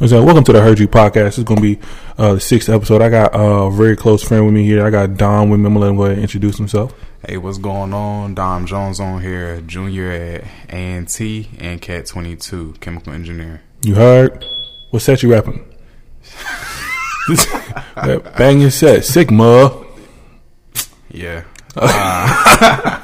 Welcome to the Heard You podcast. It's going to be uh, the sixth episode. I got a very close friend with me here. I got Dom with me. I'm going to let him go ahead and introduce himself. Hey, what's going on? Dom Jones on here, junior at A&T and Cat 22, chemical engineer. You heard? What set you rapping? Bang your set. Sigma. Yeah. Uh,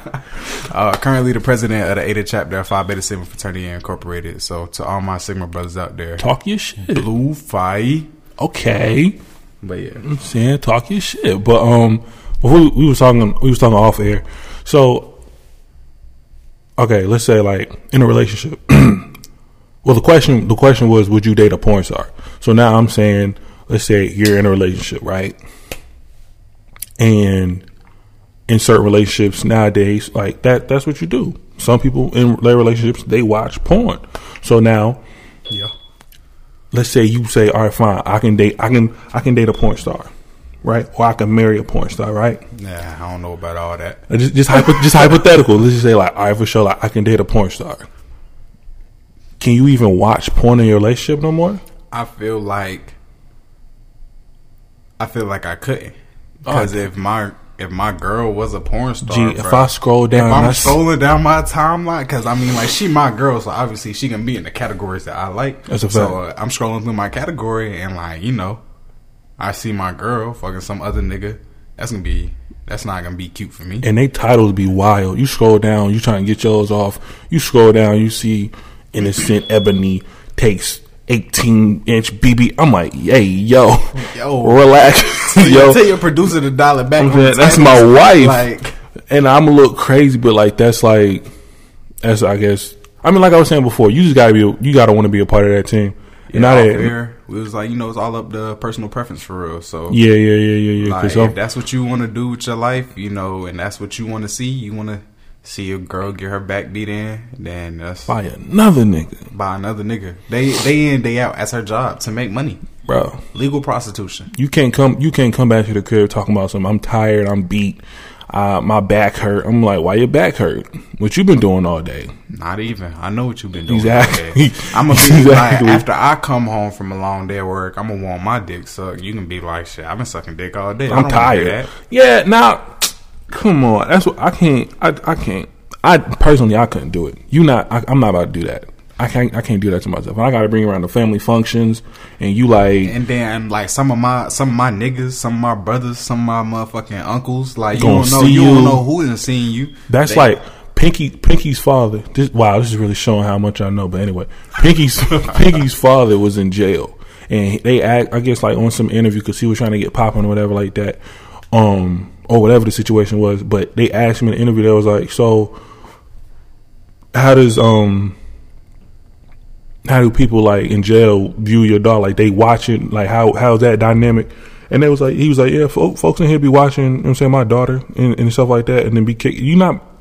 uh, currently the president of the Eta chapter Phi Beta Sigma Fraternity Incorporated. So to all my Sigma brothers out there, Talk your shit. Blue Phi. Okay. But yeah, I'm saying talk your shit. But um, we, we was talking, we was talking off air. So, okay, let's say like in a relationship. well, the question the question was, would you date a porn star? So now I'm saying, let's say you're in a relationship, right? And in certain relationships nowadays, like that, that's what you do. Some people in their relationships they watch porn. So now yeah. let's say you say, all right, fine, I can date, I can, I can date a porn star, right? Or I can marry a porn star, right? Nah, I don't know about all that. Uh, Just, just, hypo, just hypothetical. Let's just say, like, all right, for sure, like, I can date a porn star. Can you even watch porn in your relationship no more? I feel like I feel like I couldn't because if my if my girl was a porn star, Gee, if I scroll down, if I'm that's- scrolling down my timeline, because I mean, like she my girl, so obviously she can be in the categories that I like. That's a so uh, I'm scrolling through my category and like you know, I see my girl fucking some other nigga. That's gonna be that's not gonna be cute for me. and they titles be wild. You scroll down, you trying to get yours off. You scroll down, you see innocent ebony takes eighteen inch BB. I'm like, hey, yo, Yo. relax, yo, yo. tell your producer to dial it back. I'm on the saying, that's my wife. Like and I'm a little crazy, but like that's like that's I guess. I mean, like I was saying before, you just gotta be, you gotta want to be a part of that team. Yeah, not that, air, it was like you know it's all up to personal preference for real. So yeah, yeah, yeah, yeah, yeah. Like, if that's what you want to do with your life, you know, and that's what you want to see, you want to see a girl get her back beat in, then that's by another nigga, by another nigga. They day in day out. That's her job to make money. bro. Legal prostitution. You can't come. You can't come back to the crib talking about something. I'm tired. I'm beat. Uh, my back hurt. I'm like, why your back hurt? What you been doing all day? Not even. I know what you've been doing. Exactly. I'm gonna be Exactly. like after I come home from a long day of work, I'm gonna want my dick sucked. You can be like, shit, I've been sucking dick all day. I I'm tired. Yeah. Now, come on. That's what I can't. I I can't. I personally I couldn't do it. You not. I, I'm not about to do that. I can't. I can't do that to myself. I got to bring around the family functions, and you like And then like some of my some of my niggas, some of my brothers, some of my motherfucking uncles, like you don't know you, you. don't know who is seeing you. That's They- like Pinky Pinky's father. This, wow, this is really showing how much I know. But anyway, Pinky's Pinky's father was in jail, and they act. I guess like on some interview because he was trying to get popping or whatever like that, um, or whatever the situation was. But they asked him in the interview. They was like, so how does um. How do people like in jail view your dog? Like they watching, like how how's that dynamic? And they was like, he was like, yeah, fo- folks in here be watching, you know what I'm saying, my daughter and, and stuff like that, and then be kicked. You not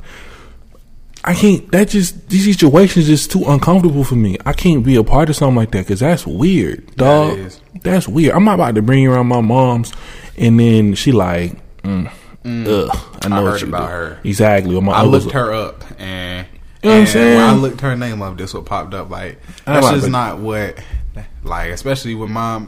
I can't. That just these situations is just too uncomfortable for me. I can't be a part of something like that because that's weird, dog. That's weird. I'm not about to bring you around my mom's, and then she like, mm, ugh. I know I heard about do. her. Exactly. I looked her up and You know and? When I looked her name up, this what popped up. Like that's just be- not what like especially with my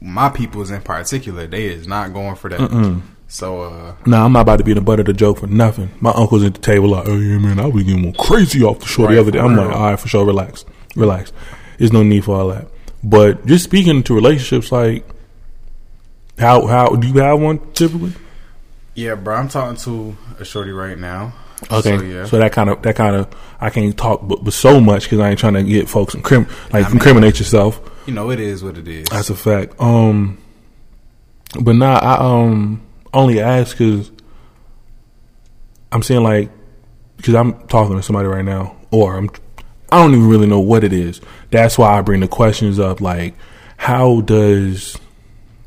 my peoples in particular, they is not going for that. So uh Nah, I'm not about to be the butt of the joke for nothing. My uncle's at the table like, oh yeah, man, I was getting crazy off the shore Right, the other day. I'm real. like, all right, for sure, relax, relax. There's no need for all that. But just speaking to relationships, like, how how do you have one typically? Yeah, bro, I'm talking to a shorty right now. Okay, So yeah. so that kind of that kind of I can't talk but, but so much because I ain't trying to get folks incrim- like I mean- incriminate yourself. you know, it is what it is. That's a fact. Um, but nah, I um only ask because I'm saying like because I'm talking to somebody right now, or I'm I don't even really know what it is. That's why I bring the questions up. Like, how does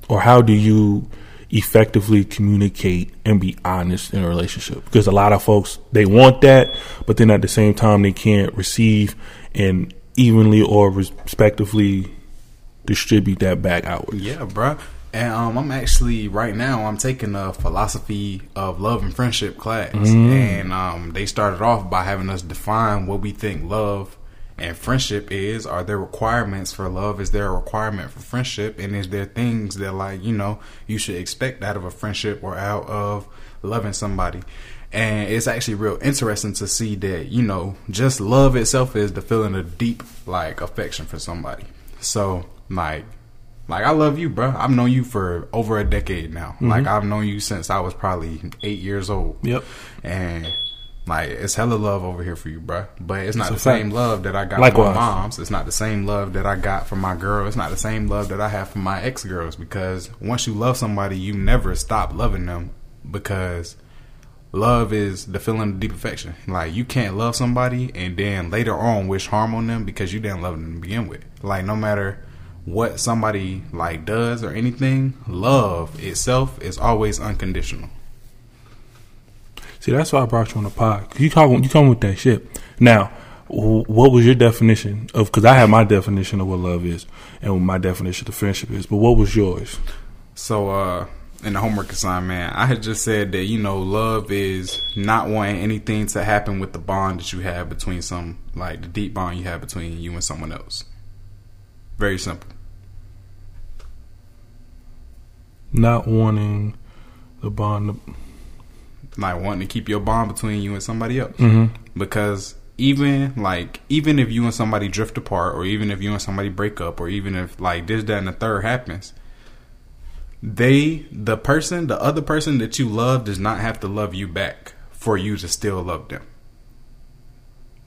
or how do you effectively communicate and be honest in a relationship? Because a lot of folks they want that, but then at the same time they can't receive and evenly or respectively distribute that back outward. Yeah, bruh. And um, I'm actually right now. I'm taking a philosophy of love and friendship class, Mm. and um, they started off by having us define what we think love and friendship is are there requirements for love is there a requirement for friendship and is there things that like you know you should expect out of a friendship or out of loving somebody and it's actually real interesting to see that you know just love itself is the feeling of deep like affection for somebody so like like I love you, bro. I've known you for over a decade now. Mm-hmm. Like I've known you since I was probably eight years old. Yep. And like it's hella love over here for you, bro. But it's not it's the same love that I got Likewise. from my moms. It's not the same love that I got from my girl. It's not the same love that I have from my ex girls. Because once you love somebody, you never stop loving them. Because love is the feeling of deep affection. Like you can't love somebody and then later on wish harm on them because you didn't love them to begin with. Like no matter what somebody like does or anything, love itself is always unconditional. See, that's why I brought you on the pod. You come, you come with that shit. Now, what was your definition of? Because I have my definition of what love is, and what my definition of friendship is. But what was yours? So, uh, in the homework assignment, I had just said that you know, love is not wanting anything to happen with the bond that you have between some, like the deep bond you have between you and someone else. Very simple. Not wanting the bond. To- like wanting to keep your bond between you and somebody else. Mm-hmm. Because even like even if you and somebody drift apart, or even if you and somebody break up, or even if like this, that, and the third happens, they the person, the other person that you love, does not have to love you back for you to still love them.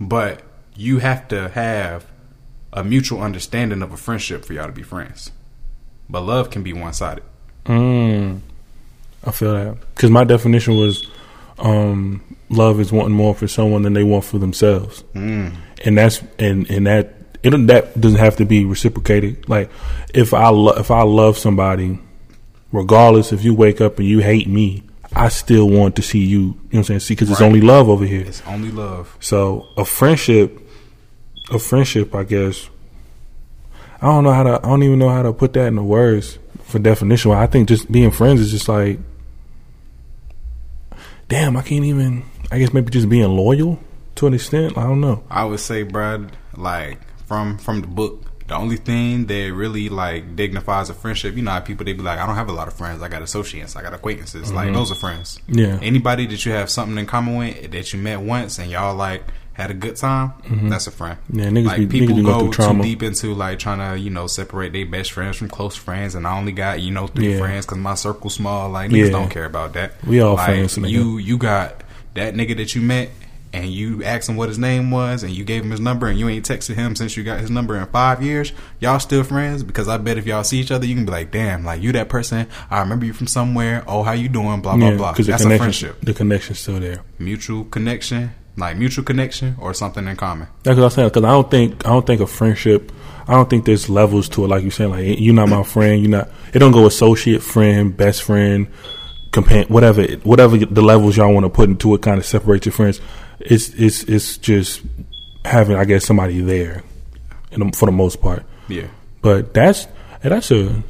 But you have to have a mutual understanding of a friendship for y'all to be friends. But love can be one sided. Mm, I feel that because my definition was um, love is wanting more for someone than they want for themselves, mm. and that's and and that it that doesn't have to be reciprocated. Like if I lo- if I love somebody, regardless if you wake up and you hate me, I still want to see you. You know what I'm saying? See, because right. it's only love over here. It's only love. So a friendship, a friendship, I guess. I don't know how to. I don't even know how to put that in the words for definition. I think just being friends is just like damn, I can't even. I guess maybe just being loyal to an extent. I don't know. I would say, Brad, like from from the book, the only thing that really like dignifies a friendship, you know, people they be like, I don't have a lot of friends. I got associates. I got acquaintances. Mm-hmm. Like those are friends. Yeah. Anybody that you have something in common with that you met once and y'all like had a good time, mm-hmm. that's a friend. Yeah, niggas like be, people niggas go, go too deep into like trying to you know separate their best friends from close friends, and I only got you know three yeah. friends because my circle small. Like niggas Yeah. don't care about that. We all like, friends, nigga. You you got that nigga that you met. And you asked him what his name was, and you gave him his number, and you ain't texted him since you got his number in five years. Y'all still friends? Because I bet if y'all see each other, you can be like, "Damn, like you that person. I remember you from somewhere. Oh, how you doing? Blah blah Yeah, blah." That's a friendship, the connection's still there. mutual connection, like mutual connection or something in common. That's what I'm saying. Because I don't think I don't think a friendship. I don't think there's levels to it. Like you're saying, like you're not my friend. You're not. It don't go associate, friend, best friend, companion, whatever. Whatever the levels y'all want to put into it, kind of separate your friends. It's it's it's just having, I guess, somebody there, in the, for the most part. Yeah. But that's and that's a.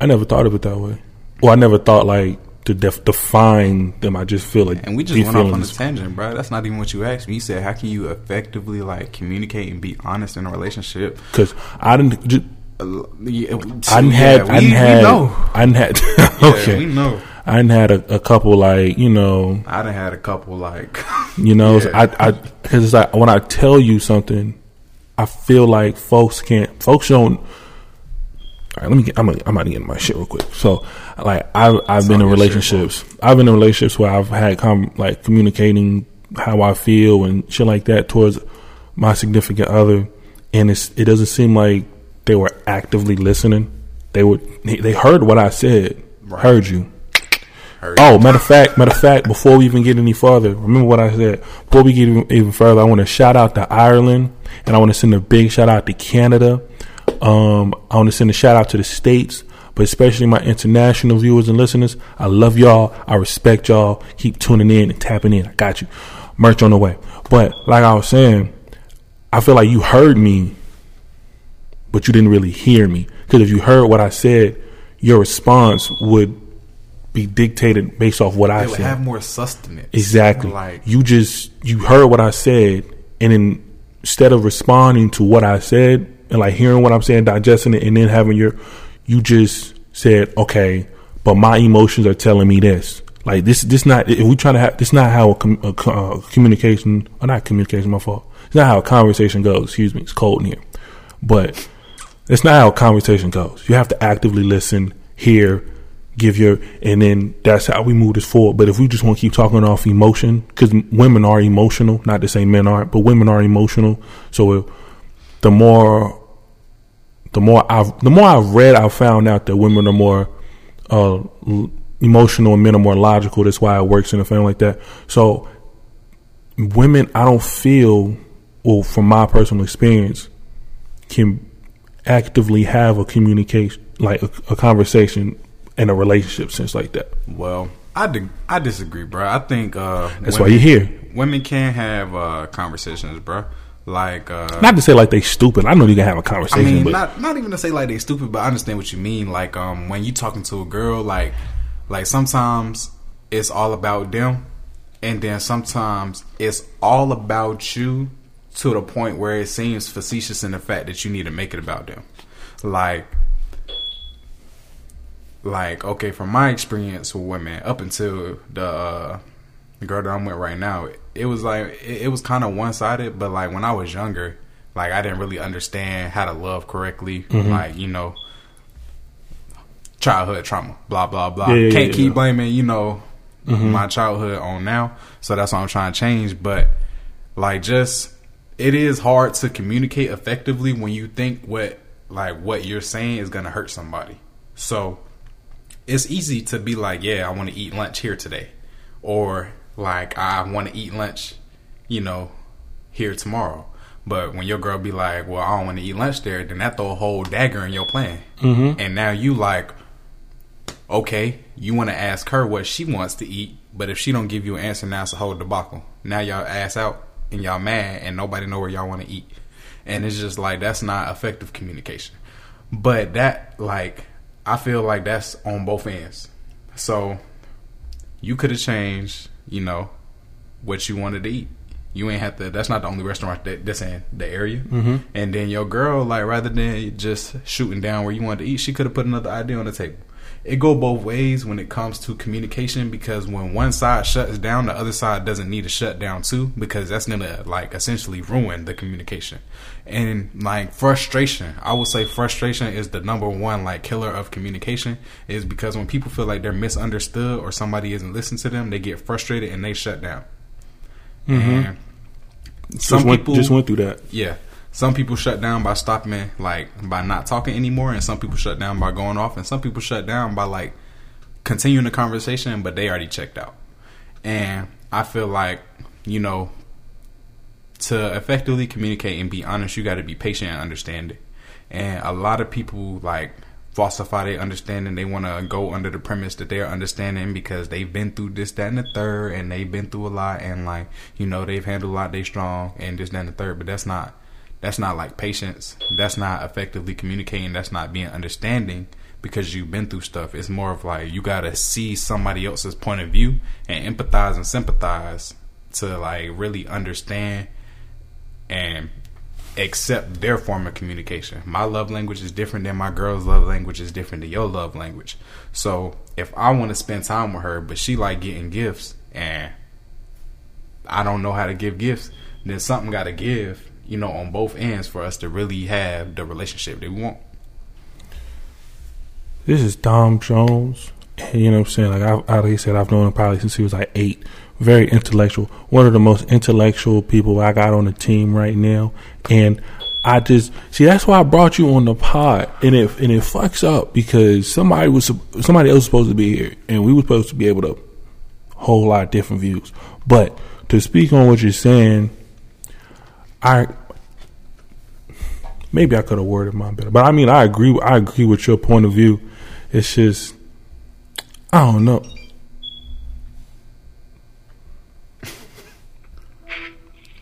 I never thought of it that way. Well, I never thought like to def- define them. I just feel like And we just went off on a tangent, bro. That's not even what you asked me. You said, "How can you effectively like communicate and be honest in a relationship?" Cause I didn't. Just, Uh, yeah, I didn't yeah, had. we, I didn't had. know. I didn't had. Yeah, okay. we know. I didn't had a, a couple like you know I done had a couple like you know Yeah. I I because it's like when I tell you something, I feel like folks can't folks don't. All right, let me get. I'm gonna, I'm about to get my shit real quick. So, like, I've I've been in on your shit, relationships. I've been in relationships where I've had com- like communicating how I feel and shit like that towards my significant other, and it's it doesn't seem like they were actively listening. They would they, they heard what I said, Right. heard you. Heard Oh, matter of fact, matter of fact, before we even get any further, remember what I said. Before we get even, even further, I want to shout out to Ireland, and I want to send a big shout out to Canada. Um, I want to send a shout out to the states, but especially my international viewers and listeners. I love y'all. I respect y'all. Keep tuning in and tapping in. I got you. Merch on the way. But like I was saying, I feel like you heard me, but you didn't really hear me. Because if you heard what I said, your response would be dictated based off what I would said. have more sustenance. Exactly. Like you just you heard what I said, and then instead of responding to what I said and like hearing what I'm saying, digesting it, and then having your, you just said, okay, but my emotions are telling me this. Like this, this not if we try to have this not how a, com, a, a communication or not communication. My fault. It's not how a conversation goes. Excuse me. It's cold in here, but it's not how a conversation goes. You have to actively listen, hear, give your, and then that's how we move this forward. But if we just want to keep talking off emotion, because women are emotional, not to say men aren't, but women are emotional. So the more, the more I've, the more I've read, I've found out that women are more uh, emotional and men are more logical. That's why it works in a family like that. So women, I don't feel, well, from my personal experience, can actively have a communication, like a, a conversation in a relationship sense like that. Well, I di- I disagree, bro. I think uh, that's women, why you're here. Women can have uh, conversations, bro. Like uh, not to say like they stupid. I know you can have a conversation. I mean, but not not even to say like they stupid, but I understand what you mean. Like um, when you talking to a girl, like like sometimes it's all about them, and then sometimes it's all about you to the point where it seems facetious in the fact that you need to make it about them. Like, like okay, from my experience with women, up until the uh, girl that I'm with right now, it was like it, it was kind of one sided. But like when I was younger, like I didn't really understand how to love correctly. Mm-hmm. Like you know, childhood trauma, blah blah blah. Yeah, Can't yeah, keep yeah. blaming you know mm-hmm. my childhood on now. So that's what I'm trying to change. But like just it is hard to communicate effectively when you think what like what you're saying is gonna hurt somebody. So it's easy to be like, yeah, I want to eat lunch here today, or like I want to eat lunch, you know, here tomorrow. But when your girl be like, well, I don't want to eat lunch there, then that throw a whole dagger in your plan. Mm-hmm. And now you like, okay, you want to ask her what she wants to eat, but if she don't give you an answer, now it's a whole debacle. Now y'all ass out and y'all mad and nobody know where y'all want to eat. And it's just like that's not effective communication. But that like I feel like that's on both ends. So you could have changed, you know, what you wanted to eat. You ain't have to. That's not the only restaurant that, that's in the area. Mm-hmm. And then your girl, like, rather than just shooting down where you wanted to eat, she could have put another idea on the table it go both ways when it comes to communication because when one side shuts down, the other side doesn't need to shut down too because that's gonna like essentially ruin the communication. And like frustration, I would say frustration is the number one like killer of communication is because when people feel like they're misunderstood or somebody isn't listening to them, they get frustrated and they shut down. Mm-hmm. And some just people just went through that. Yeah some people shut down by stopping, like by not talking anymore, and some people shut down by going off, and some people shut down by like continuing the conversation, but they already checked out. And I feel like you know to effectively communicate and be honest, you got to be patient and understand it. And a lot of people like falsify their understanding. They want to go under the premise that they're understanding because they've been through this, that, and the third, and they've been through a lot, and like you know they've handled a lot, they strong, and this, that, and the third. But that's not that's not like patience. That's not effectively communicating. That's not being understanding because you've been through stuff. It's more of like you gotta see somebody else's point of view and empathize and sympathize to like really understand and accept their form of communication. My love language is different than my girl's love language is different than your love language. So if I want to spend time with her, but she like getting gifts and I don't know how to give gifts, then something got to give you know, on both ends for us to really have the relationship that we want. This is Dom Jones. You know what I'm saying? Like, I, like I said, I've known him probably since he was like eight. Very intellectual. One of the most intellectual people I got on the team right now. And I just see that's why I brought you on the pod, and it and it fucks up because somebody was somebody else was supposed to be here, and we were supposed to be able to whole lot of different views. But to speak on what you're saying, I maybe I could have worded mine better, but I mean I agree. I agree with your point of view. It's just I don't know.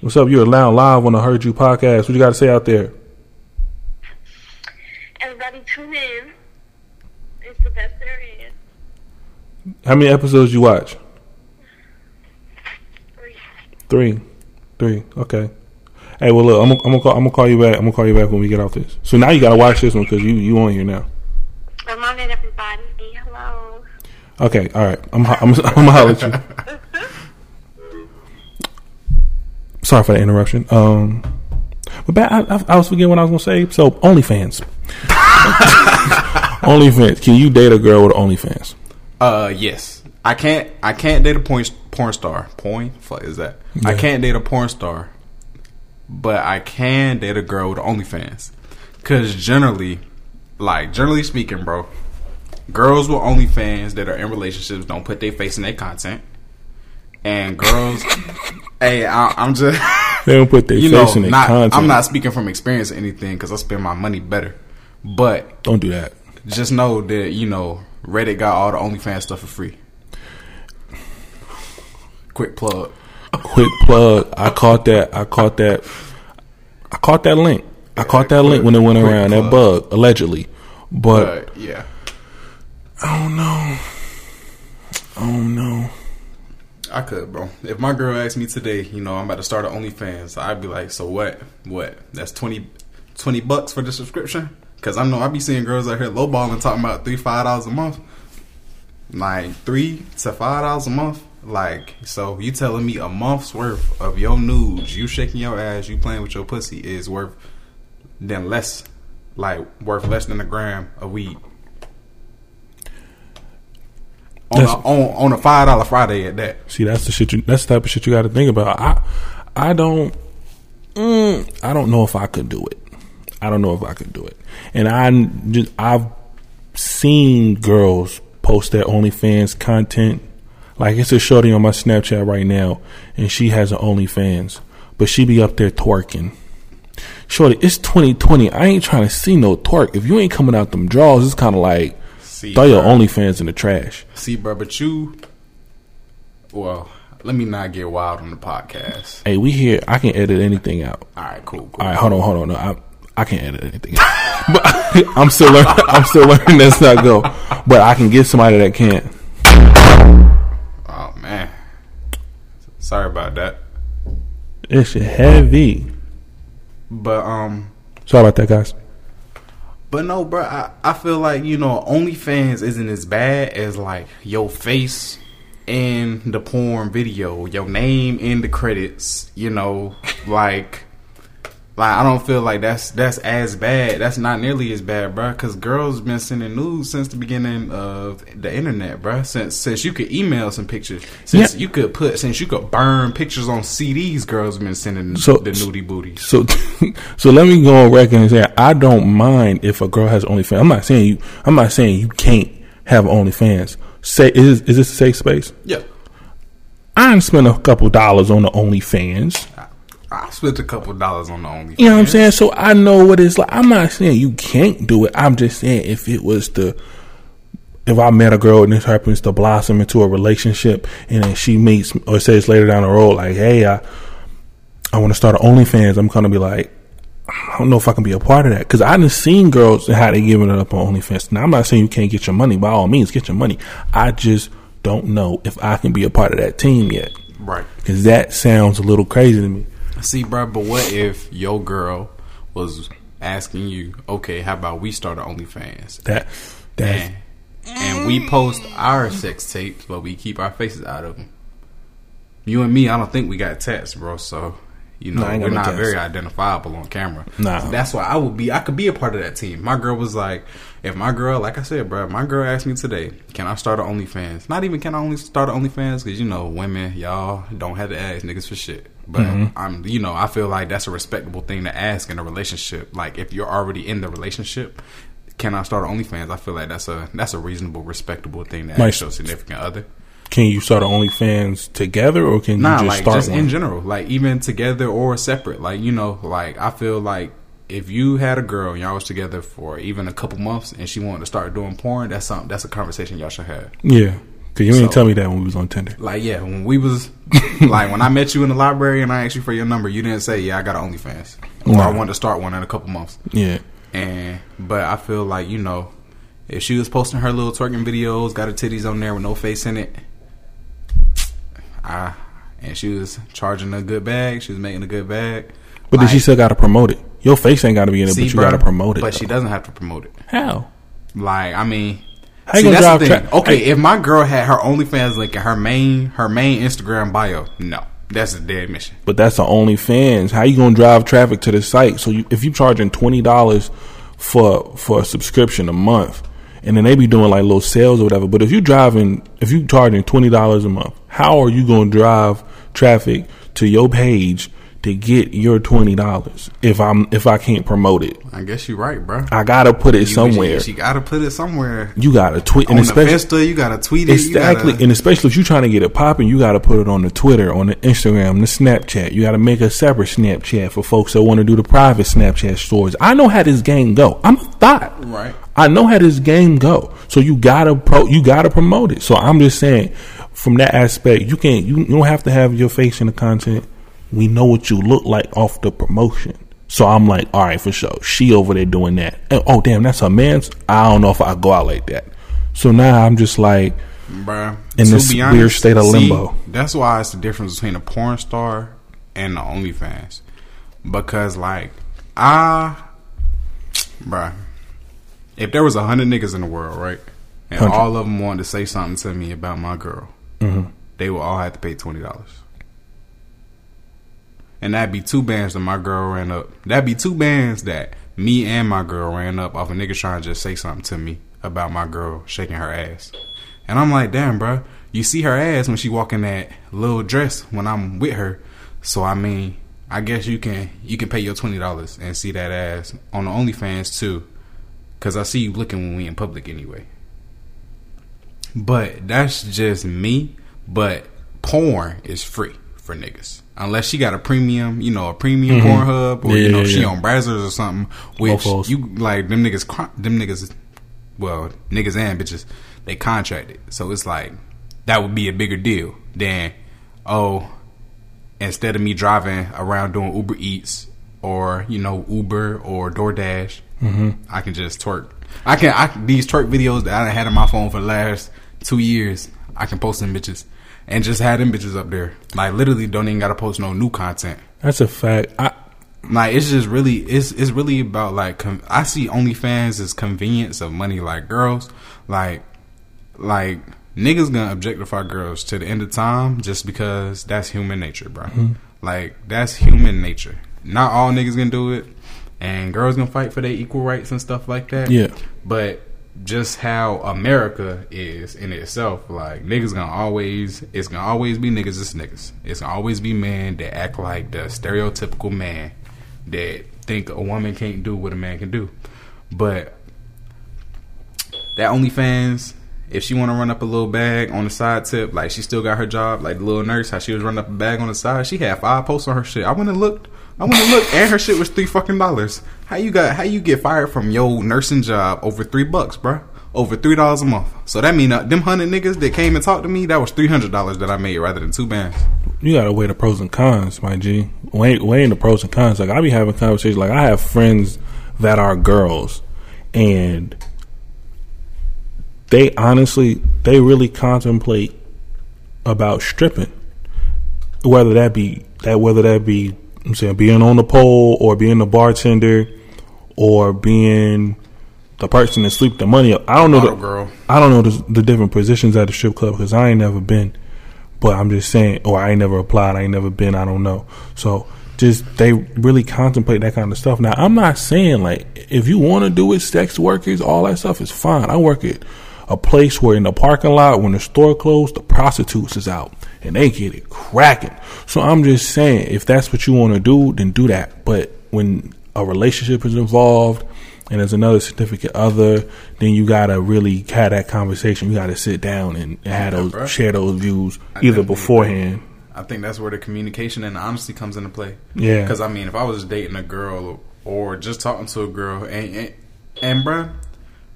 What's up? You're loud live on the Heard You podcast. What you got to say out there? Everybody tune in. It's the best there is. How many episodes you watch? Three. Three. Three. Okay. Hey, well, look, I'm gonna, I'm gonna call, I'm gonna call you back. I'm gonna call you back when we get off this. So now you gotta watch this one because you you on here now. I'm on it, everybody. Hello. Okay, all right. I'm I'm I'm gonna holler at you. Sorry for the interruption. Um, but back, I, I, I was forgetting what I was gonna say. So OnlyFans, OnlyFans. Can you date a girl with OnlyFans? Uh, yes. I can't. I can't date a porn porn star. Porn? Fuck is that? I can't date a porn star, but I can date a girl with OnlyFans. Cause generally, like generally speaking, bro, girls with OnlyFans that are in relationships don't put their face in their content, and girls. hey, I, I'm just. They don't put their you know, face in their not, content. I'm not speaking from experience or anything because I spend my money better, but Don't do that. just know that you know Reddit got all the OnlyFans stuff for free. Quick plug. Quick plug. I caught that. I caught that. I caught that link. I caught that link when it went around. That bug allegedly, but But yeah, I don't know. I don't know. I could, bro. If my girl asked me today, you know, I'm about to start an OnlyFans, I'd be like, so what? What? That's 20, 20 bucks for the subscription? Because I know I be seeing girls out here lowballing talking about three, five dollars a month. Like three to five dollars a month. Like, so you telling me a month's worth of your nudes, you shaking your ass, you playing with your pussy is worth than less, like worth less than a gram of weed. On a, on, on a five dollar Friday at that. See, that's the shit. You, that's the type of shit you got to think about. I, I don't, mm, I don't know if I could do it. I don't know if I could do it. And I just, I've seen girls post their OnlyFans content. Like it's a shorty on my Snapchat right now, and she has an OnlyFans, but she be up there twerking. Shorty, it's 2020. I ain't trying to see no twerk. If you ain't coming out them draws, it's kind of like See, throw your. OnlyFans in the trash. See, bro, but you. Well, let me not get wild on the podcast. Hey, we here. I can edit anything out. All right, cool, cool. All right, hold on, hold on. No, I I can't edit anything. but I'm still learning. I'm still learning as not go. But I can get somebody that can. Man, sorry about that. It's heavy. But um, Sorry about that, guys. but no, bro. I I feel like you know OnlyFans isn't as bad as like your face in the porn video, your name in the credits. You know, like. Like I don't feel like that's that's as bad. That's not nearly as bad, bruh. Because girls been sending nudes since the beginning of the internet, bruh. Since since you could email some pictures, since Yeah. you could put, since you could burn pictures on CDs, girls been sending So- the nudie booties. So, so let me go on record and say I don't mind if a girl has OnlyFans. I'm not saying you. I'm not saying you can't have OnlyFans. Say is is this a safe space? Yeah, I done spent a couple dollars on the OnlyFans. I, spent a couple dollars on the OnlyFans. You know what I'm saying? So I know what it's like. I'm not saying you can't do it. I'm just saying if it was the if I met a girl and this happens to blossom into a relationship and then she meets or says later down the road like, hey, I I want to start an OnlyFans, I'm gonna be like, I don't know if I can be a part of that because I done seen girls and how they giving it up on OnlyFans. Now I'm not saying you can't get your money. By all means, get your money. I just don't know if I can be a part of that team yet Right. because that sounds a little crazy to me. See, bro, but what if your girl was asking you, okay, how about we start an OnlyFans? That that And, and we post our sex tapes, but we keep our faces out of them. You and me, I don't think we got tats, bro. So you know Nah, I ain't got we're not tats. very identifiable on camera. Nah. that's why I would be. I could be a part of that team. My girl was like, if my girl, like I said, bro, my girl asked me today, can I start an OnlyFans? Not even can I only start an OnlyFans because you know women, y'all don't have to ask niggas for shit. But Mm-hmm. I'm, you know, I feel like that's a respectable thing to ask in a relationship. Like if you're already in the relationship, can I start an OnlyFans? I feel like that's a that's a reasonable, respectable thing to ask your significant other. Can you start an OnlyFans together, or can Nah, you just like start just one? in general, like even together or separate. Like you know, like I feel like if you had a girl and y'all was together for even a couple months and she wanted to start doing porn, that's something. That's a conversation y'all should have. yeah, because you didn't So- tell me that when we was on Tinder. Like yeah, when we was like when I met you in the library and I asked you for your number, you didn't say yeah I got an OnlyFans or I wanted to start one in a couple months. Yeah, And but I feel like you know, if she was posting her little twerking videos, got her titties on there with no face in it, I and she was charging a good bag, she was making a good bag. But then she still got to promote it. Your face ain't got to be in it, See, but you got to promote it. But though. she doesn't have to promote it. How? Like, I mean, How you see, gonna that's the drive thing. tra- okay, if my girl had her OnlyFans link in her main her main Instagram bio, no, that's a dead mission. But that's the only fans. How you gonna drive traffic to the site? So you, if you charging twenty dollars for for a subscription a month, and then they be doing like little sales or whatever. But if you driving, if you charging twenty dollars a month, how are you gonna drive traffic to your page to get your twenty dollars? If I'm if I can't promote it, I guess you're right, bro. I gotta put it You- somewhere. You gotta put it somewhere. you gotta tweet, On and the especially Insta, you gotta tweet it. Exactly, gotta- and especially if you're trying to get it popping, you got to put it on the Twitter, on the Instagram, the Snapchat. You got to make a separate Snapchat for folks that want to do the private Snapchat stories. I know how this game go. I'm a thought. Right. I know how this game go. So you gotta pro, you gotta promote it. So I'm just saying, from that aspect, you can't. You, you don't have to have your face in the content. We know what you look like off the promotion. So I'm like, all right, for sure. She over there doing that. And, oh damn, that's her man's. I don't know if I go out like that. So now I'm just like, Bruh, in this be weird state of see, limbo. that's why it's the difference between a porn star and the OnlyFans. Because like I bruh, if there was a hundred niggas in the world, right? And 100. all of them wanted to say something to me about my girl, Mm-hmm. they would all have to pay twenty dollars. And that'd be two bands that my girl ran up. That'd be two bands that me and my girl ran up off a nigga trying to just say something to me about my girl shaking her ass. And I'm like, damn, bro, you see her ass when she walk in that little dress when I'm with her. So I mean, I guess you can you can pay your twenty dollars and see that ass on the OnlyFans too, cause I see you looking when we in public anyway. But that's just me. But porn is free for niggas. Unless she got a premium, you know, a premium Pornhub, or Yeah, you know, yeah, she yeah. on Brazzers or something. Which you like them niggas, them niggas, well, niggas and bitches, they contracted. So it's like that would be a bigger deal than oh, instead of me driving around doing Uber Eats or you know Uber or DoorDash, Mm-hmm. I can just twerk. I can I these twerk videos that I had on my phone for the last two years. I can post them bitches and just had them bitches up there. Like literally, don't even gotta post no new content. That's a fact. I Like it's just really it's it's really about like com- I see OnlyFans as convenience of money. Like girls, like like niggas gonna objectify girls to the end of time just because that's human nature, bro. Mm-hmm. Like that's human nature. Not all niggas gonna do it, and girls gonna fight for their equal rights and stuff like that. Yeah. but just how America is in itself, like niggas gonna always it's gonna always be niggas. It's niggas. It's gonna always be men that act like the stereotypical man that think a woman can't do what a man can do. But that OnlyFans, if she want to run up a little bag on the side tip, like she still got her job, like the little nurse, how she was running up a bag on the side. She had five posts on her shit. I went and looked. I went to look, and her shit was three fucking dollars. How you got? How you get fired from your nursing job over three bucks, bruh? Over three dollars a month. So that mean uh, them hundred niggas that came and talked to me, that was three hundred dollars that I made rather than two bands. you gotta weigh the pros and cons, my G. Weigh, weighing the pros and cons. Like I be having conversations. Like I have friends that are girls, and they honestly, they really contemplate about stripping. Whether that be that, whether that be, I'm saying, being on the pole or being the bartender or being the person that sweep the money up. I don't know the girl. I don't know the, the different positions at the strip club because I ain't never been. But I'm just saying, or I ain't never applied. I ain't never been. I don't know. So just they really contemplate that kind of stuff. Now I'm not saying like if you want to do it, sex workers, all that stuff is fine. I work at a place where in the parking lot when the store closed, the prostitutes is out and they get it cracking. So I'm just saying, if that's what you want to do, then do that. But when a relationship is involved and there's another significant other, then you gotta really have that conversation. You gotta sit down and, have those bruh. share those views I either beforehand. I think that's where the communication and the honesty comes into play. Yeah. Because I mean, if I was dating a girl or just talking to a girl, and and, and bruh,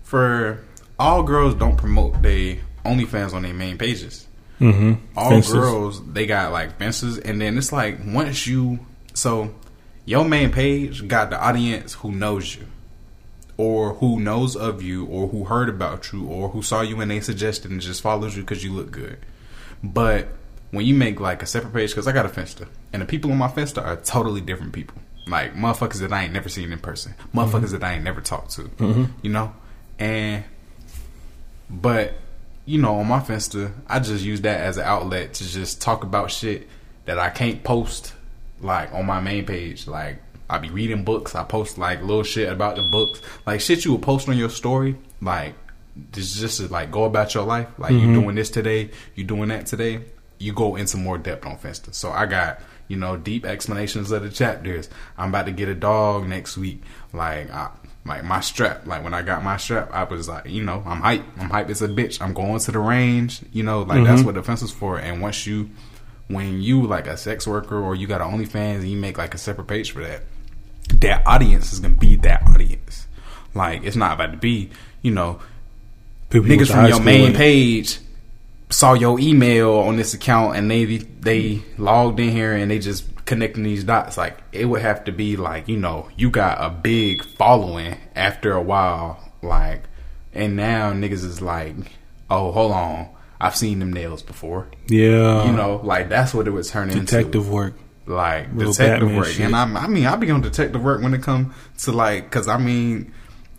for all girls don't promote they OnlyFans on their main pages. Mm-hmm. All girls they got like fences, and then it's like once you so your main page got the audience who knows you. Or who knows of you, or who heard about you, or who saw you and they suggested and just follows you because you look good. But when you make like a separate page, because I got a Finsta, and the people on my Finsta are totally different people. like motherfuckers that I ain't never seen in person, motherfuckers that I ain't never talked to, you know, and but you know on my Finsta, I just use that as an outlet to just talk about shit that I can't post like on my main page, like. I be reading books. I post like little shit about the books, like shit you would post on your story. Like this is just to, like go about your life. Like you mm-hmm. doing this today, you doing that today. You go into more depth on Finsta. So I got you know deep explanations of the chapters. I'm about to get a dog next week. Like I, like my strap. Like when I got my strap, I was like, you know, I'm hype. I'm hype as a bitch. I'm going to the range. You know, like that's what the fence is for. And once you, when you like a sex worker or you got an OnlyFans and you make like a separate page for that, that audience is gonna be that audience. Like it's not about to be, you know, People niggas from your main page saw your email on this account and they they logged in here and they just connecting these dots like it would have to be like you know you got a big following after a while like and now niggas is like oh hold on I've seen them nails before Yeah, you know like that's what it would turn into detective work. like detective Batman work. shit. And I, I mean, I be on detective work when it comes to like, cause I mean,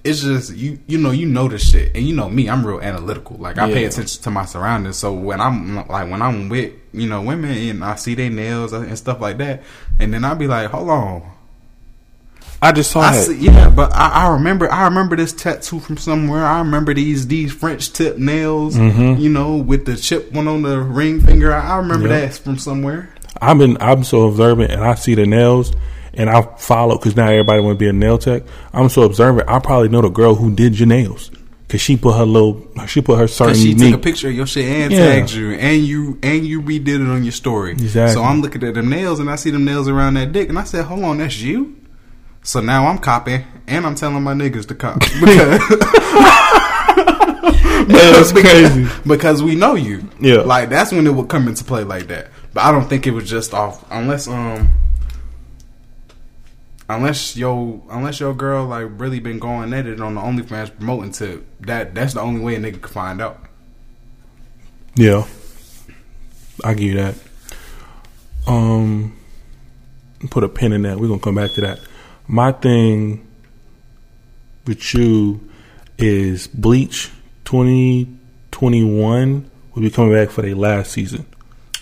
it's just you, you know, you know this shit, and you know me, I'm real analytical. Like I pay attention to my surroundings. So when I'm like when I'm with you know women and I see their nails and stuff like that, and then I'd be like, hold on. I just saw I that. see, yeah, but I, I remember I remember this tattoo from somewhere. I remember these these French tip nails, you know, with the chip one on the ring finger. I, I remember Mm-hmm. That from somewhere. I've been I'm so observant, and I see the nails, and I follow because now everybody want to be a nail tech. I'm so observant. I probably know the girl who did your nails because she put her little she put her certain Cause she unique. took a picture of your shit and Yeah. tagged you, and you and you redid it on your story. Exactly. So I'm looking at them nails, and I see them nails around that dick, and I said, "Hold on, that's you." So now I'm copying, and I'm telling my niggas to copy because That's crazy. because we know you. Yeah. like that's when it would come into play like that. But I don't think it was just off unless um unless yo unless your girl like really been going at it on the OnlyFans promoting to that. That's the only way a nigga can find out. Yeah, I give you that. Um, put a pin in that. We're gonna come back to that. My thing with you is Bleach twenty twenty one will be coming back for their last season.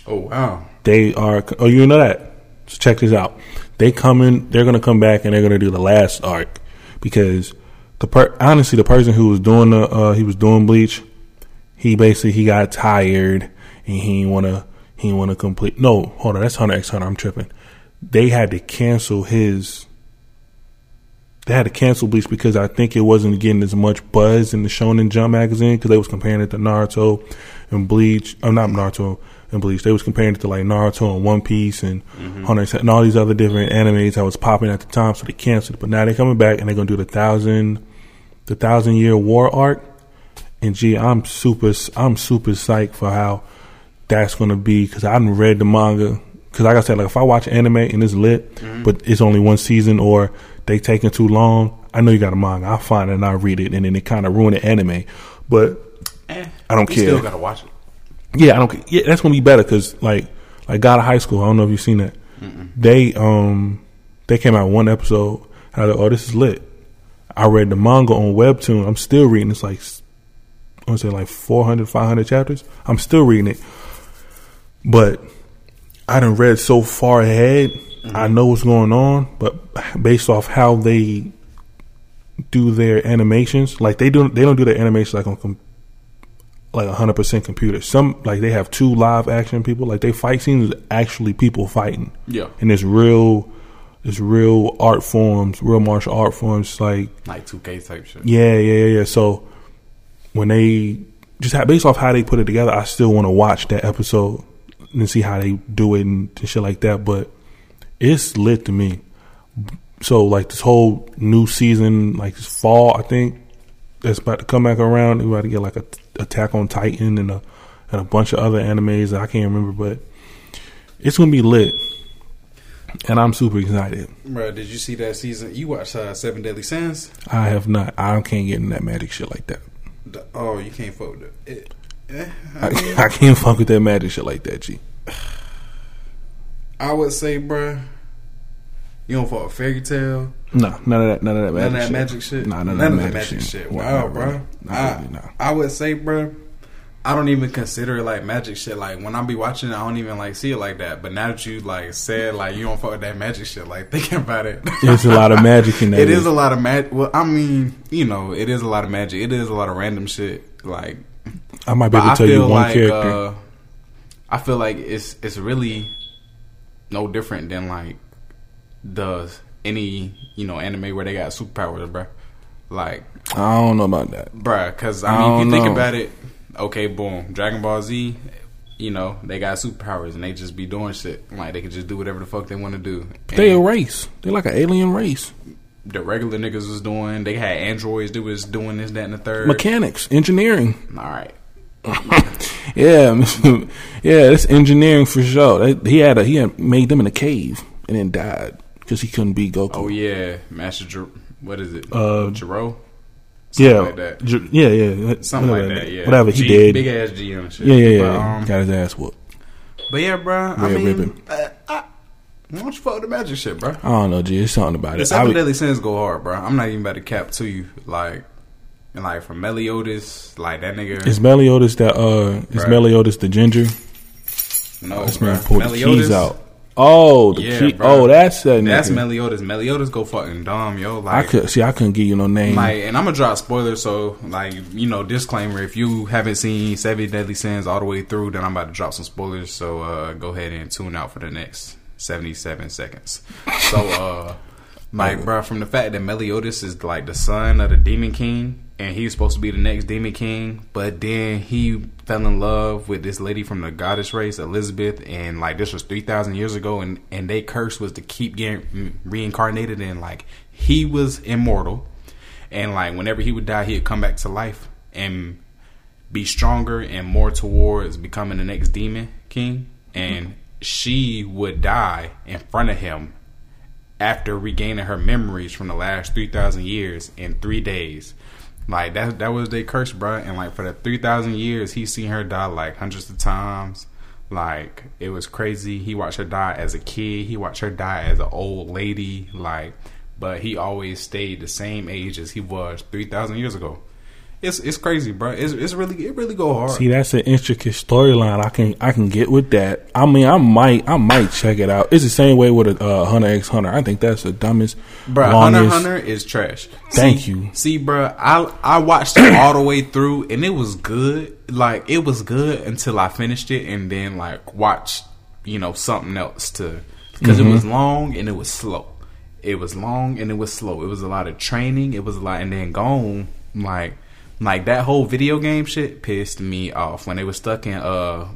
Oh wow. They are. Oh, you know that. So check this out. They coming. They're gonna come back and they're gonna do the last arc because the per, honestly the person who was doing the uh, he was doing Bleach. He basically he got tired and he didn't wanna he didn't wanna complete. No, hold on. That's Hunter X Hunter. I'm tripping. They had to cancel his. They had to cancel Bleach because I think it wasn't getting as much buzz in the Shonen Jump magazine because they was comparing it to Naruto and Bleach. Oh, not Naruto and Bleach. They was comparing it to like Naruto and One Piece and Hunter X and all these other different animes that was popping at the time. So they canceled it. But now they're coming back and they're gonna do the thousand, the thousand year war arc. And gee, I'm super, I'm super psyched for how that's gonna be because I haven't read the manga. Because like I said, like if I watch anime and it's lit, but it's only one season or they taking too long, I know you got a manga. I find it and I read it, and then it kind of ruin the anime. But Eh, I don't care. you care. Still gotta watch it. Yeah, I don't. Yeah, that's gonna be better because like like God of High School. I don't know if you've seen that. They um they came out one episode. And I was like, oh, this is lit. I read the manga on Webtoon. I'm still reading. It's like I want to say like 400, 500 chapters. I'm still reading it, but I done read so far ahead. I know what's going on, but based off how they do their animations, like they do, they don't do their animations like on like hundred percent computer. Some like they have two live action people. Like they fight scenes is actually people fighting. Yeah. and it's real, it's real art forms, real martial art forms. Like Like 2K type shit. yeah, yeah, yeah, yeah. So when they just have, based off how they put it together, I still want to watch that episode and see how they do it and, and shit like that. But it's lit to me. So like this whole new season, like this fall, I think that's about to come back around. We're about to get like a Attack on Titan and a and a bunch of other animes I can't remember, but it's gonna be lit. And I'm super excited. Bro, did you see that season? You watched uh, Seven Deadly Sins? I have not. I can't get in that magic shit like that. The- oh, you can't fuck with it. it eh, I, mean, I, I can't fuck with that magic shit like that, G. I would say, bro, You don't fuck with Fairy Tail. No, none of that. None of that magic. None of that shit. magic shit. Nah, none, none of that magic shit. Nah, Wow, not bro. really. I, really, nah. I would say, bro. I don't even consider it like magic shit. Like when I be watching it, I don't even like see it like that. But now that you like said like you don't fuck with that magic shit, like thinking about it, There's a lot of magic in that. It is a lot of magic. Well, I mean, you know, it is a lot of magic. It is a lot of random shit. Like, I might be able to tell you one like character. uh, I feel like it's it's really no different than like the any you know anime where they got superpowers, bro. Like, I don't know about that. bro. because I I mean, if you think know. about it, okay, boom, Dragon Ball Z. You know, they got superpowers and they just be doing shit. Like they could just do whatever the fuck they want to do. They a race. They're like an alien race. the regular niggas was doing. They had androids that was doing this, that, and the third. Mechanics, engineering. All right. Yeah, yeah, it's engineering for sure. He had a, he had made them in a cave and then died because he couldn't beat Goku. Oh yeah, Master. Jir- what is it? Uh, Jiro. yeah, like that. J- yeah, yeah, Something like that. Yeah. whatever he G- did. Big ass G and shit. yeah, yeah, yeah. But, um, Got his ass whooped. but yeah, bro. I Red mean, uh, I, why don't you fuck with the magic shit, bro? I don't know, G. It's something about The it. Seven deadly sins go hard, bro. I'm not even about to cap to you, like, and like from Meliodas, like that nigga. is Meliodas that uh is. Meliodas the ginger? no, This man pulled the Meliodas. keys out. Oh, the Yeah, key. bro. Oh, that's that. That's. Meliodas. Meliodas go fucking dumb, yo. I Like, could see. I couldn't give you no name. Like, and I'm gonna drop spoilers, so like, you know, disclaimer: if you haven't seen Seven Deadly Sins all the way through, then I'm about to drop some spoilers. So uh, go ahead and tune out for the next 77 seconds. So, uh, like, bro, from the fact that Meliodas is like the son of the Demon King, and he was supposed to be the next Demon King, but then he fell in love with this lady from the goddess race, Elizabeth, and like this was three thousand years ago, and and they curse was to keep getting reincarnated, and like he was immortal, and like whenever he would die, he'd come back to life and be stronger and more towards becoming the next demon king, and she would die in front of him after regaining her memories from the last 3000 years in 3 days like that that was their curse bro and like for the 3000 years he seen her die like hundreds of times. Like it was crazy. He watched her die as a kid. He watched her die as an old lady. Like but he always stayed the same age as he was 3000 years ago it's it's crazy bro it's, it's really it really go hard See, that's an intricate storyline. I can I can get with that. I mean, I might I might check it out. It's the same way with a uh, Hunter X Hunter. I think that's the dumbest, Bruh, longest. Hunter Hunter is trash. Thank See- you. See, bruh, I I watched it all the way through, and it was good. Like it was good until I finished it, and then like watched you know something else to because Mm-hmm. it was long and it was slow. It was long and it was slow. It was a lot of training. It was a lot, and then gone like like that whole video game shit pissed me off when they were stuck in uh.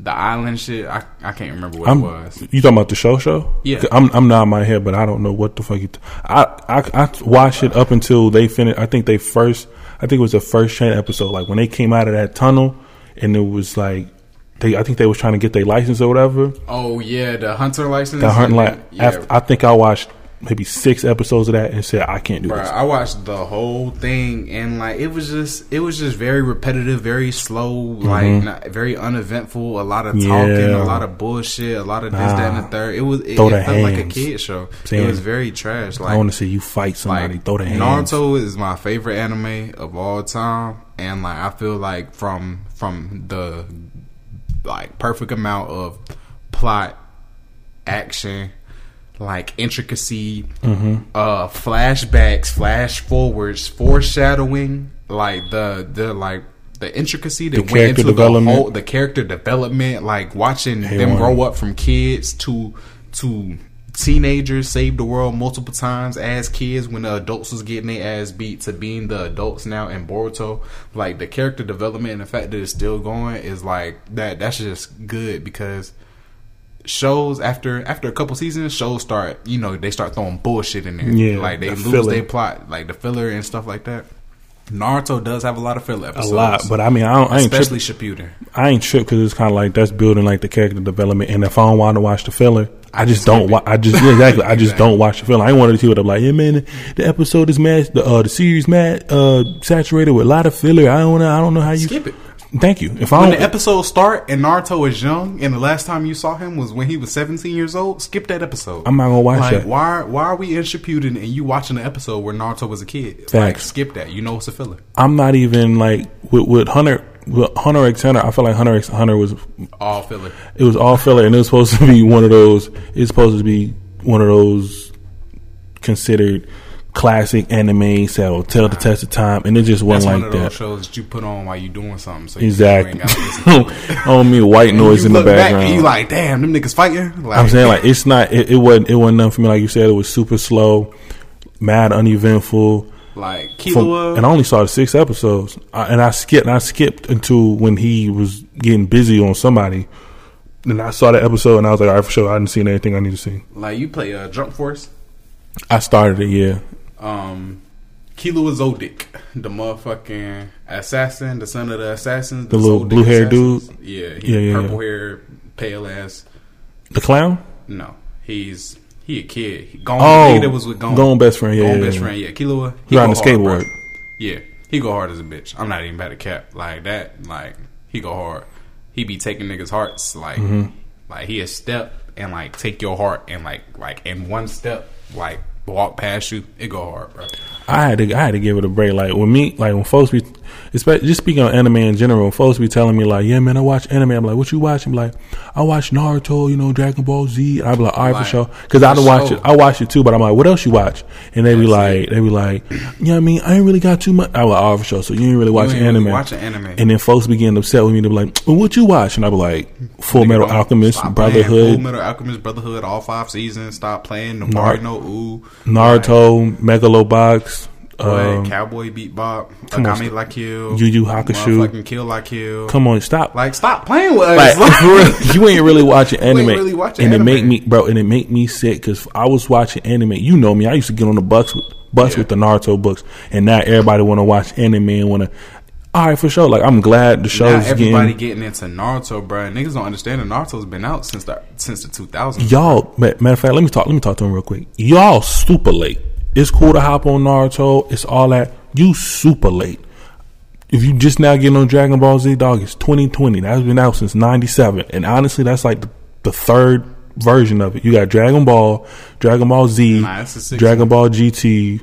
The island shit, I I can't remember what I'm, it was. You talking about the show show? Yeah. I'm I'm not in my head, but I don't know what the fuck. You t- I I I watched it up until they finished. I think they first. I think it was the first chain episode. Like when they came out of that tunnel, and it was like they. I think they was trying to get their license or whatever. Oh yeah, the hunter license. The hunting like yeah, I think I watched maybe six episodes of that and said I can't do Bruh, this. I watched the whole thing and like it was just it was just very repetitive, very slow, like not, very uneventful. A lot of talking, Mm-hmm. Yeah. a lot of bullshit, a lot of this, that, and the third. It was it, it felt like a kid show. Saying- it was very trash. Like I want to see you fight somebody. like throw the hands. Naruto is my favorite anime of all time, and like I feel like from from the like perfect amount of plot, action, like intricacy, Mm-hmm. uh, flashbacks, flash forwards, foreshadowing, like the the like. The intricacy that The went character into the development. whole, the character development, like watching them A1. grow up from kids to to teenagers save the world multiple times as kids when the adults was getting their ass beat to being the adults now in Boruto. Like the character development and the fact that it's still going is like that. That's just good because shows after after a couple seasons, shows start you know they start throwing bullshit in there. Yeah, like they the lose their plot, like the filler and stuff like that. Naruto does have a lot of filler a lot, but I mean, I don't. I ain't especially. Shippuden. I ain't tripped because it's kind of like that's building like the character development. And if I don't want to watch the filler, I, just don't. skip Wa- I just yeah, exactly. I just Exactly. don't watch the filler. I ain't one of the people that like, yeah, man, the episode is mad. The uh, the series mad uh, saturated with a lot of filler. I don't know. I don't know how you Skip it. Thank you. If I When the episode start and Naruto is young, and the last time you saw him was when he was 17 years old, skip that episode. I'm not gonna watch like, that. Why? Why are we in Shippuden and you watching the episode where Naruto was a kid? Like, Facts. skip that. You know it's a filler. I'm not even like with, with Hunter. With Hunter x Hunter, I feel like Hunter x Hunter was All filler. it was all filler, and it was supposed to be one of those. It's supposed to be one of those considered classic anime that'll tell the test of time, and it just wasn't like that. shows that you put on while you doing something. So Exactly. You ain't gotta listen to it. I don't mean white noise in the background. and you like, damn, them niggas fighting. Like, I'm saying like it's not. It, it wasn't. It wasn't nothing for me. Like you said, it was super slow, mad, uneventful. like From- and I only saw the six episodes, I, and I skipped. And I skipped until when he was getting busy on somebody. And I saw the episode, and I was like, "All right, for sure, I didn't see anything I need to see." like you play uh, Jump Force. I started it, yeah. Um, Killua Zoldyck, the motherfucking assassin, the son of the assassins, The little Zoldyck blue-haired dude. Yeah, he Yeah, yeah, purple yeah. hair, pale ass. The clown. No, he's he a kid. He gone. Oh, nigga that was with Gon. Gon best friend, yeah, Gon yeah, best yeah. friend. Yeah, Killua. He Riding the skateboard. Yeah, he go hard as a bitch. I'm not even about to cap like that. Like he go hard. He be taking niggas' hearts like Mm-hmm. like he a step and like take your heart and like like in one step like walk past you. It go hard, bro. I had to I had to give it a break. Like when me like when folks be especially just speaking on anime in general, folks be telling me like, yeah man, I watch anime. I'm like, what you watching? I'm like, I watch Naruto, you know, Dragon Ball Z. I be like, all right Like, for sure, because I don't watch sure. it. I watch it too, but I'm like, what else you watch? And they be That's like, it. they be like, you know what I mean? I ain't really got too much. I be like, all right for sure. So you ain't really watching ain't really anime. watching anime. And then folks be getting upset with me. They be like, well, what you watch? And I be like, Full Metal don't Alchemist, Brotherhood, Full Metal Alchemist, Brotherhood, all five seasons. Stop playing Nar- Nabari no Ou, Naruto, Megalobox. Boy, Um, Cowboy come on, Akame stop. La Kill, Yu Yu Hakusho. motherfucking Kill Like You. come on, stop. Like, stop playing with us. real, you ain't really watching ain't anime, really watching and anime. it make me, bro, and it make me sick because I was watching anime. You know me, I used to get on the bus with bus Yeah. with the Naruto books, and now everybody want to watch anime and want to. All right, for sure. Like I'm glad the now show's everybody getting getting into Naruto, bro. Niggas don't understand that Naruto's been out since the since the 2000s. y'all. Matter of fact, let me talk. Let me talk to him real quick. Y'all super late. It's cool to hop on Naruto. It's all that. You super late. If you just now getting on Dragon Ball Z, dog, it's 2020. That's been out since '97, and honestly, that's like the, the third version of it. You got Dragon Ball, Dragon Ball Z, Nah, it's the sixth Dragon Ball GT,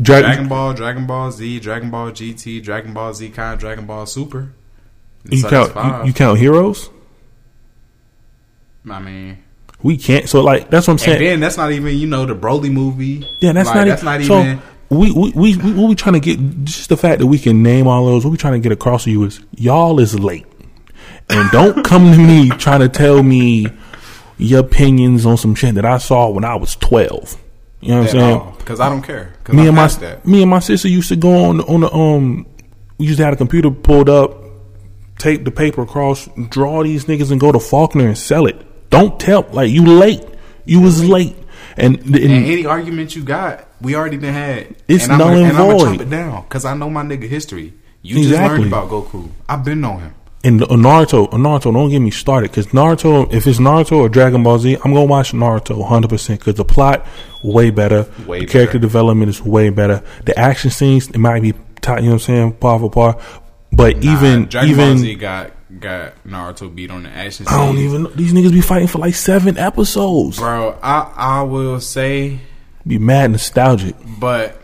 Dra- Dragon Ball, Dragon Ball Z, Dragon Ball GT, Dragon Ball Z Kai, Dragon Ball Super. You count you, you count heroes. I mean, We can't. So like that's what I'm saying. and then that's not even you know the Broly movie. Yeah, that's Like, not. that's e- not so even. We we we we what we trying to get just the fact that we can name all those. What we trying to get across to you is y'all is late, and don't come to me trying to tell me your opinions on some shit that I saw when I was twelve. You know what I'm saying? Because I don't care. Me I'm and my that. me and my sister used to go on on the um. We used to have a computer pulled up, tape the paper across, draw these niggas, and go to Faulkner and sell it. Don't tell like you late. You was late, and, and, And any argument you got, we already done had. It's and I'm null and and I'm gonna chop it down because I know my nigga history. You just learned about Goku. I've been on him. And Naruto, Naruto, don't get me started because Naruto, if it's Naruto or Dragon Ball Z, I'm gonna watch Naruto 100 percent because the plot way better, Way the character development is way better, the action scenes it might be, tight, you know what I'm saying, par for par, but Nah, even Dragon Ball Z got got Naruto beat on the action. I don't even know these niggas be fighting for like seven episodes, bro. I I will say, be mad nostalgic. but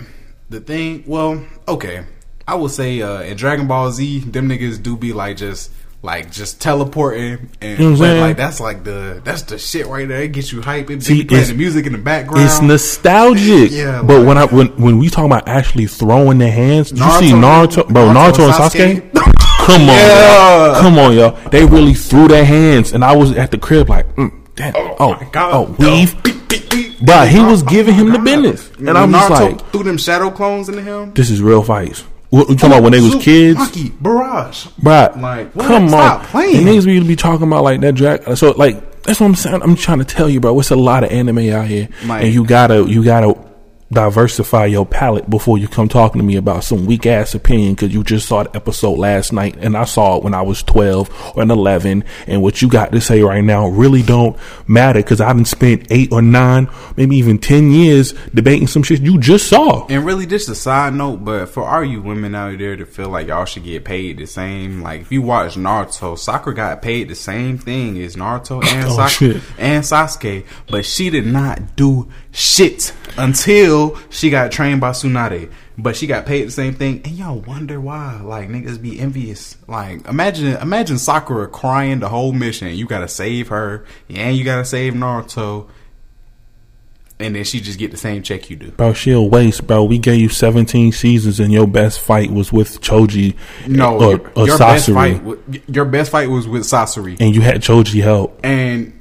the thing, well, okay, I will say uh, in Dragon Ball Z, them niggas do be like just. Like just teleporting and You know what I'm like that's like the that's the shit right there. It gets you hype. It See, be playing the music in the background. It's nostalgic, Yeah, but like- when I when when we talk about actually throwing their hands, did you see Naruto- Naruto, bro, Naruto Naruto, and and Sasuke? Come on, Yeah. y'all. come on, y'all. They really threw their hands, and I was at the crib like, mm, damn, oh, oh, my God. oh, weave. Bruh, he was giving him the business. And I'm just like- threw them shadow clones into him. This is real fights. What you talking about when they was kids? Monkey Barrage. Bruh, Like, come Stop on. playing. And niggas be, be talking about like that drag. So like that's what I'm saying. I'm trying to tell you, bro. It's a lot of anime out here, and you gotta you gotta diversify your palate before you come talking to me about some weak ass opinion because you just saw the episode last night and I saw it when I was 12 or 11 and what you got to say right now really don't matter because I haven't spent eight or nine, maybe even 10 years debating some shit you just saw. And really, just a side note, but for all you women out there that feel like y'all should get paid the same, like if you watch Naruto, Sakura got paid the same thing as Naruto and, Oh, and Sasuke, but she did not do shit until she got trained by Tsunade. But she got paid the same thing, and y'all wonder why. Like niggas be envious. Like imagine, imagine Sakura crying the whole mission. You gotta save her, and you gotta save Naruto, and then she just get the same check you do. Bro, she a waste, bro. We gave you 17 seasons and your best fight was with Choji No, or, your, or your best fight. Your best fight was with Sasori, and you had Choji help. and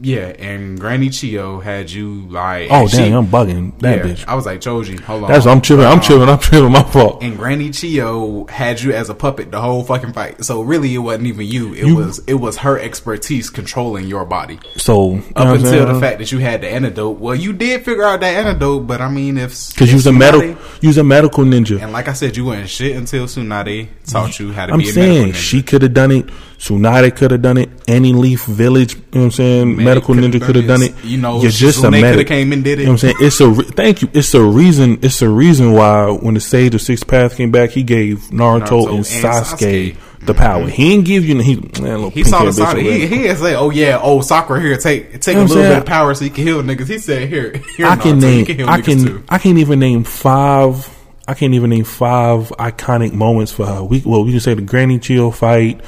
yeah, and Granny Chiyo had you like. Oh, she- I'm bugging that yeah, bitch. I was like Choji. Hold on, That's I'm tripping. I'm Uh, tripping. I'm tripping. My fault. And Granny Chiyo had you as a puppet the whole fucking fight. So really, it wasn't even you. It You- was it was her expertise controlling your body. So Up until the fact that you had the antidote. Well, you did figure out that antidote, but I mean, if because you was a medical, you was a medical ninja. and like I said, you weren't shit until Tsunade taught you how to I'm be a saying medical ninja. she could have done it. Tsunade could have done it. Any Leaf Village, you know what I'm saying? Man, medical ninja could have done it. You know, you're just a medic. came and did it. You know what I'm saying? It's a re- thank you. It's a reason. It's a reason why when the Sage of Six Paths came back, he gave Naruto, Naruto and and Sasuke, Sasuke. the power. Mm-hmm. He didn't give you. He man, He saw the side. He, he didn't say, "Oh yeah, oh Sakura here, take take You a know I'm little bit of power so you can heal niggas." He said, "Here, here, I can Naruto, name. can heal I can. too." I can't even name five. I can't even name five iconic moments for her. We well, we can say the Granny Chiyo fight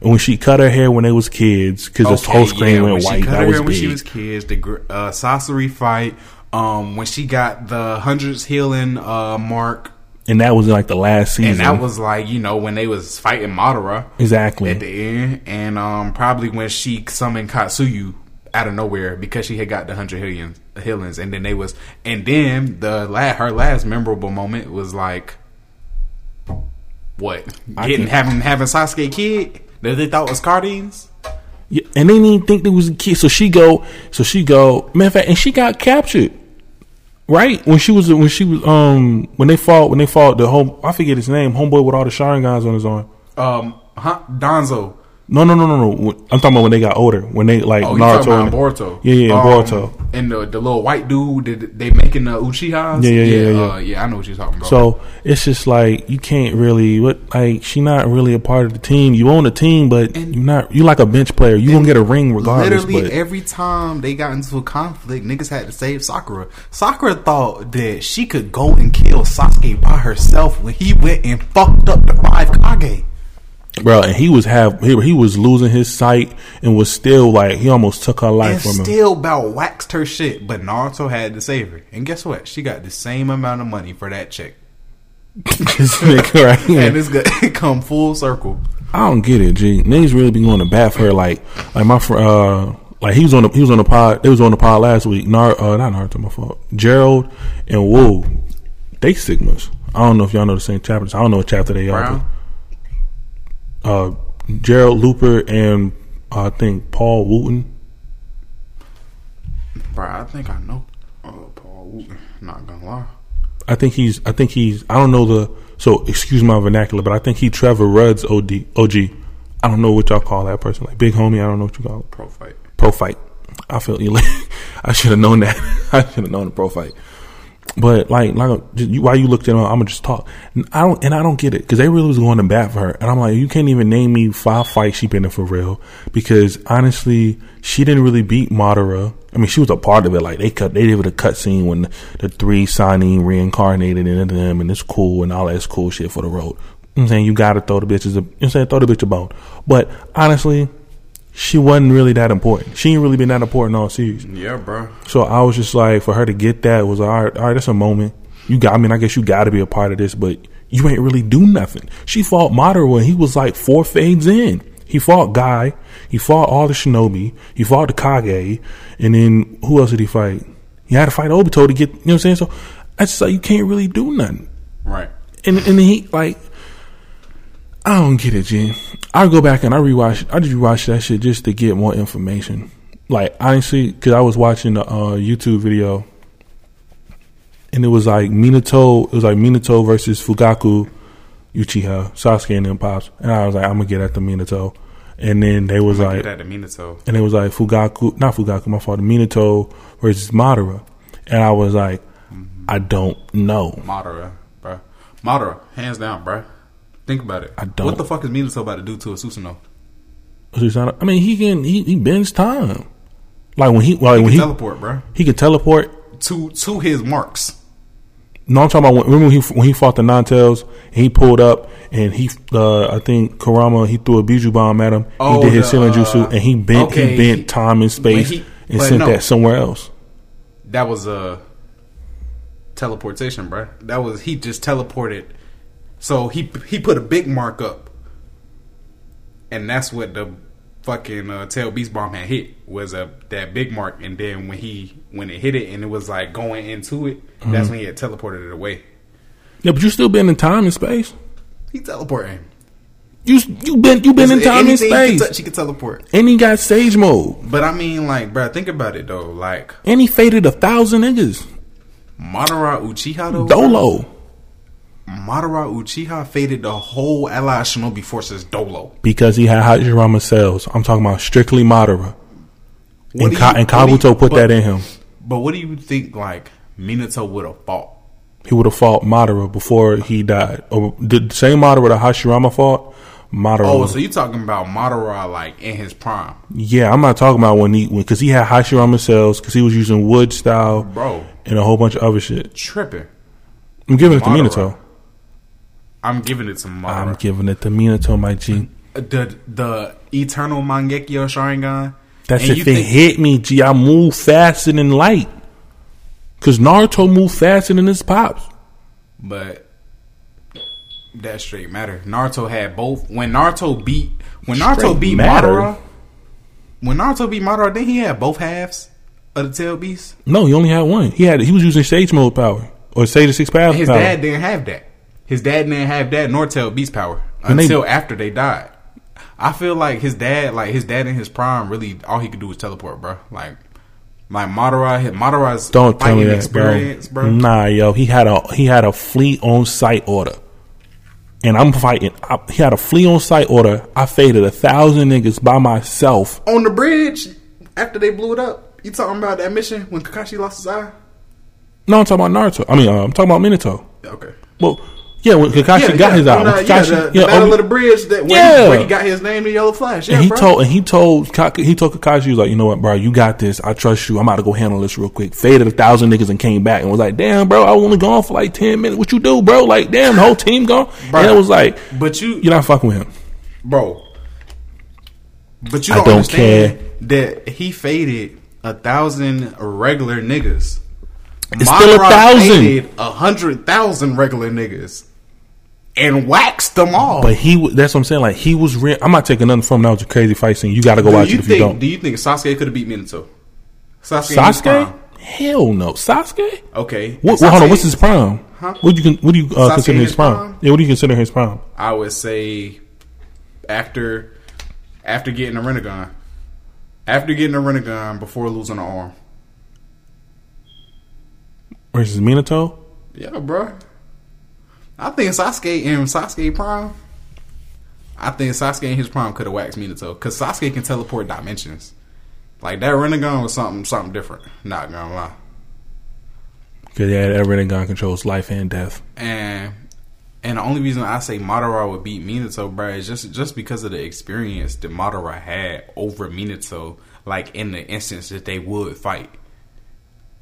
when she cut her hair when they was kids because the whole screen yeah, when went she white. cut That her was hair when she big. was kids. The uh, Sasori fight, um, when she got the hundreds healing uh mark, and that was like the last season. and that was like you know when they was fighting Madara exactly. at the end, and um probably when she summoned Katsuyu out of nowhere because she had got the hundred healings, healings, and then they was, and then the la- her last memorable moment was like, what getting having having Sasuke kid that they thought was Cardines. Yeah, and they didn't even think there was a kid. So she go. So she go. Matter of fact, and she got captured. Right when she was when she was um when they fought when they fought the home I forget his name homeboy with all the Sharingans on his arm. Um, huh? Danzo. No no no no no. I'm talking about when they got older when they like Oh, Naruto. and- Boruto? Yeah yeah Um, Boruto. And the the little white dude that they making the Uchihas. Yeah, yeah, yeah, yeah, Uh, yeah, I know what you're talking about. So it's just like you can't really what like she not really a part of the team. You own the team, but And- you're not. You like a bench player. You gonna get a ring regardless. Literally But every time they got into a conflict, niggas had to save Sakura. Sakura thought that she could go and kill Sasuke by herself when he went and fucked up the five Kage. Bro, and he was have he, he was losing his sight and was still like he almost took her And life from him. still about waxed her shit, but Naruto had to save her. And guess what? She got the same amount of money for that check. This nigga right here. And it's gonna come full circle. I don't get it, G. Niggas really be going to bat for her. Like, like my fr- uh, like he was on the he was on the pod. It was on the pod last week. Nar, uh, not Naruto, my fault. Gerald and Woo, they sigmas. I don't know if y'all know the same chapters. I don't know what chapter they are. Brown? but, Uh, Gerald Looper and uh, I think Paul Wooten. Bro, I think I know uh, Paul Wooten. Not gonna lie. I think he's. I think he's. I don't know the. So excuse my vernacular, but I think he Trevor Rudd's OD OG. I don't know what y'all call that person. Like big homie. I don't know what you call it. Prophyte. pro fight. I feel you. I should have known that. I should have known the prophyte. But like, like just, you, looked at it, I'm gonna just talk. And I don't, and I don't get it because they really was going to bat for her, and I'm like, you can't even name me five fights she been in for real. Because honestly, she didn't really beat Madara. I mean, she was a part of it. Like they cut, they did a cut scene when the, three signing reincarnated into them, and it's cool and all that's cool shit for the road. You know I'm saying you gotta throw the bitches. A, you know I'm saying throw the bitch a bone. But honestly, she wasn't really that important. She ain't really been that important all series. Yeah, bro. So I was just like, for her to get that was all right. All right, that's a moment. You got. I mean, I guess you got to be a part of this, but you ain't really do nothing. She fought Madara when he was like four fades in. He fought Guy. He fought all the Shinobi. He fought the Kage, and then who else did he fight? He had to fight Obito to get. You know what I'm saying? So I just like you can't really do nothing. Right. And and he like, I don't get it, G. I go back and I rewatch. I just rewatch that shit just to get more information. Like honestly, because I was watching a uh, YouTube video and it was like Minato. It was like Minato versus Fugaku, Uchiha, Sasuke, and them pops. And I was like, I'm gonna get at the Minato. And then they was Like like, that to Minato. and it was like Fugaku, not Fugaku, my fault, Minato versus Madara. And I was like, I don't know. Madara, bro. Madara, hands down, bro. Think about it. I don't- What the fuck is Minato about to do to a Susanoo? I mean, he can he, he bends time. Like when he like He when can he teleport, bro. he can teleport. To to his marks. No, I'm talking about when, remember when he when he fought the Nine-Tails and he pulled up and he uh, I think Kurama he threw a Biju bomb at him. Oh, he did his sealing uh, jutsu and he bent okay, he bent time and space he- and sent no. that somewhere else. That was a teleportation, bro. That was he just teleported. So he he put a big mark up, and that's what the fucking uh, tail beast bomb had hit was a that big mark. And then when he when it hit it and it was like going into it, Mm-hmm. that's when he had teleported it away. Yeah, but you still been in time and space. He teleporting. You you been you been in time and Anything he can space. touch, he can teleport. and he got sage mode. But I mean, like, bro, think about it though. Like And he faded a thousand niggas. Madara Uchiha though. Dolo. Madara Uchiha faded the whole Allied Shinobi forces Dolo. Because he had Hashirama cells. I'm talking about strictly Madara. What And, do Ka- and do you- Kabuto put but- that in him. But what do you think? Like Minato would have fought? He would have fought Madara before he died. Or the same Madara that Hashirama fought, Madara. Oh, so you talking about Madara like in his prime, yeah, I'm not talking about when he because he had Hashirama cells because he was using wood style bro? and a whole bunch of other shit. Tripping. I'm giving it to Minato. I'm giving it to Madara. I'm giving it to Minato, my G. the the Eternal Mangekyo Sharingan. That's and if it think- hit me, G. I move faster than light. Cause Naruto moved faster than his pops. But that straight matter. Naruto had both. When Naruto beat when Naruto Straight beat matter. Madara, when Naruto beat Madara, then he had both halves of the Tail Beast. No, he only had one. He had he was using sage mode power or stage six power. His power. dad didn't have that. His dad didn't have that nor Tail Beast power And they- until after they died. I feel like his dad, like his dad in his prime, really all he could do was teleport, bro. Like, like Madara, his Madara's Don't tell me that, experience, bro. bro. Nah, yo, he had a he had a fleet on site order, and I'm fighting. I, he had a fleet on site order. I faded a thousand niggas by myself. On the bridge after they blew it up. You talking about that mission when Kakashi lost his eye? No, I'm talking about Naruto. I mean, uh, I'm talking about Minato. Okay. Well, yeah, when Kakashi got his on eye, the- when uh, yeah, Kakashi, the, the yeah, battle oh, of the bridge that where, Yeah. he, where he got his name to Yellow Flash. Yeah, and he bro. told and he told Kaka, he told Kakashi he was like, you know what, bro, you got this. I trust you. I'm about to go handle this real quick. Faded a thousand niggas and came back and was like, damn, bro, I only gone for like ten minutes. What you do, bro? Like, damn, the whole team gone. Bro. And it was like, but you, you're not fucking with him. bro. But you I don't, don't understand that he faded a thousand regular niggas. It's still a thousand. a hundred thousand regular niggas and waxed them all. But he, that's what I'm saying. Like he was. Re- I'm not taking nothing from. him. That was a crazy fight scene. You got to go do watch you it if think? you don't. Do you think Sasuke could have beat Minato? Sasuke. in his Sasuke? Hell no. Sasuke? Okay. What, well, hold on. What's his prime? Huh? What do you what do you uh, consider his his prime? prime? Yeah. What do you consider his prime? I would say after after getting a Rinnegan. After getting a Rinnegan before losing an arm. Versus Minato? Yeah, bro. I think Sasuke in Sasuke prime. I think Sasuke in his prime could have waxed Minato because Sasuke can teleport dimensions. Like that Rinnegan was something something different. Not gonna lie. Because yeah, that Rinnegan controls life and death. And and the only reason I say Madara would beat Minato, bro, is just just because of the experience that Madara had over Minato. Like in the instance that they would fight.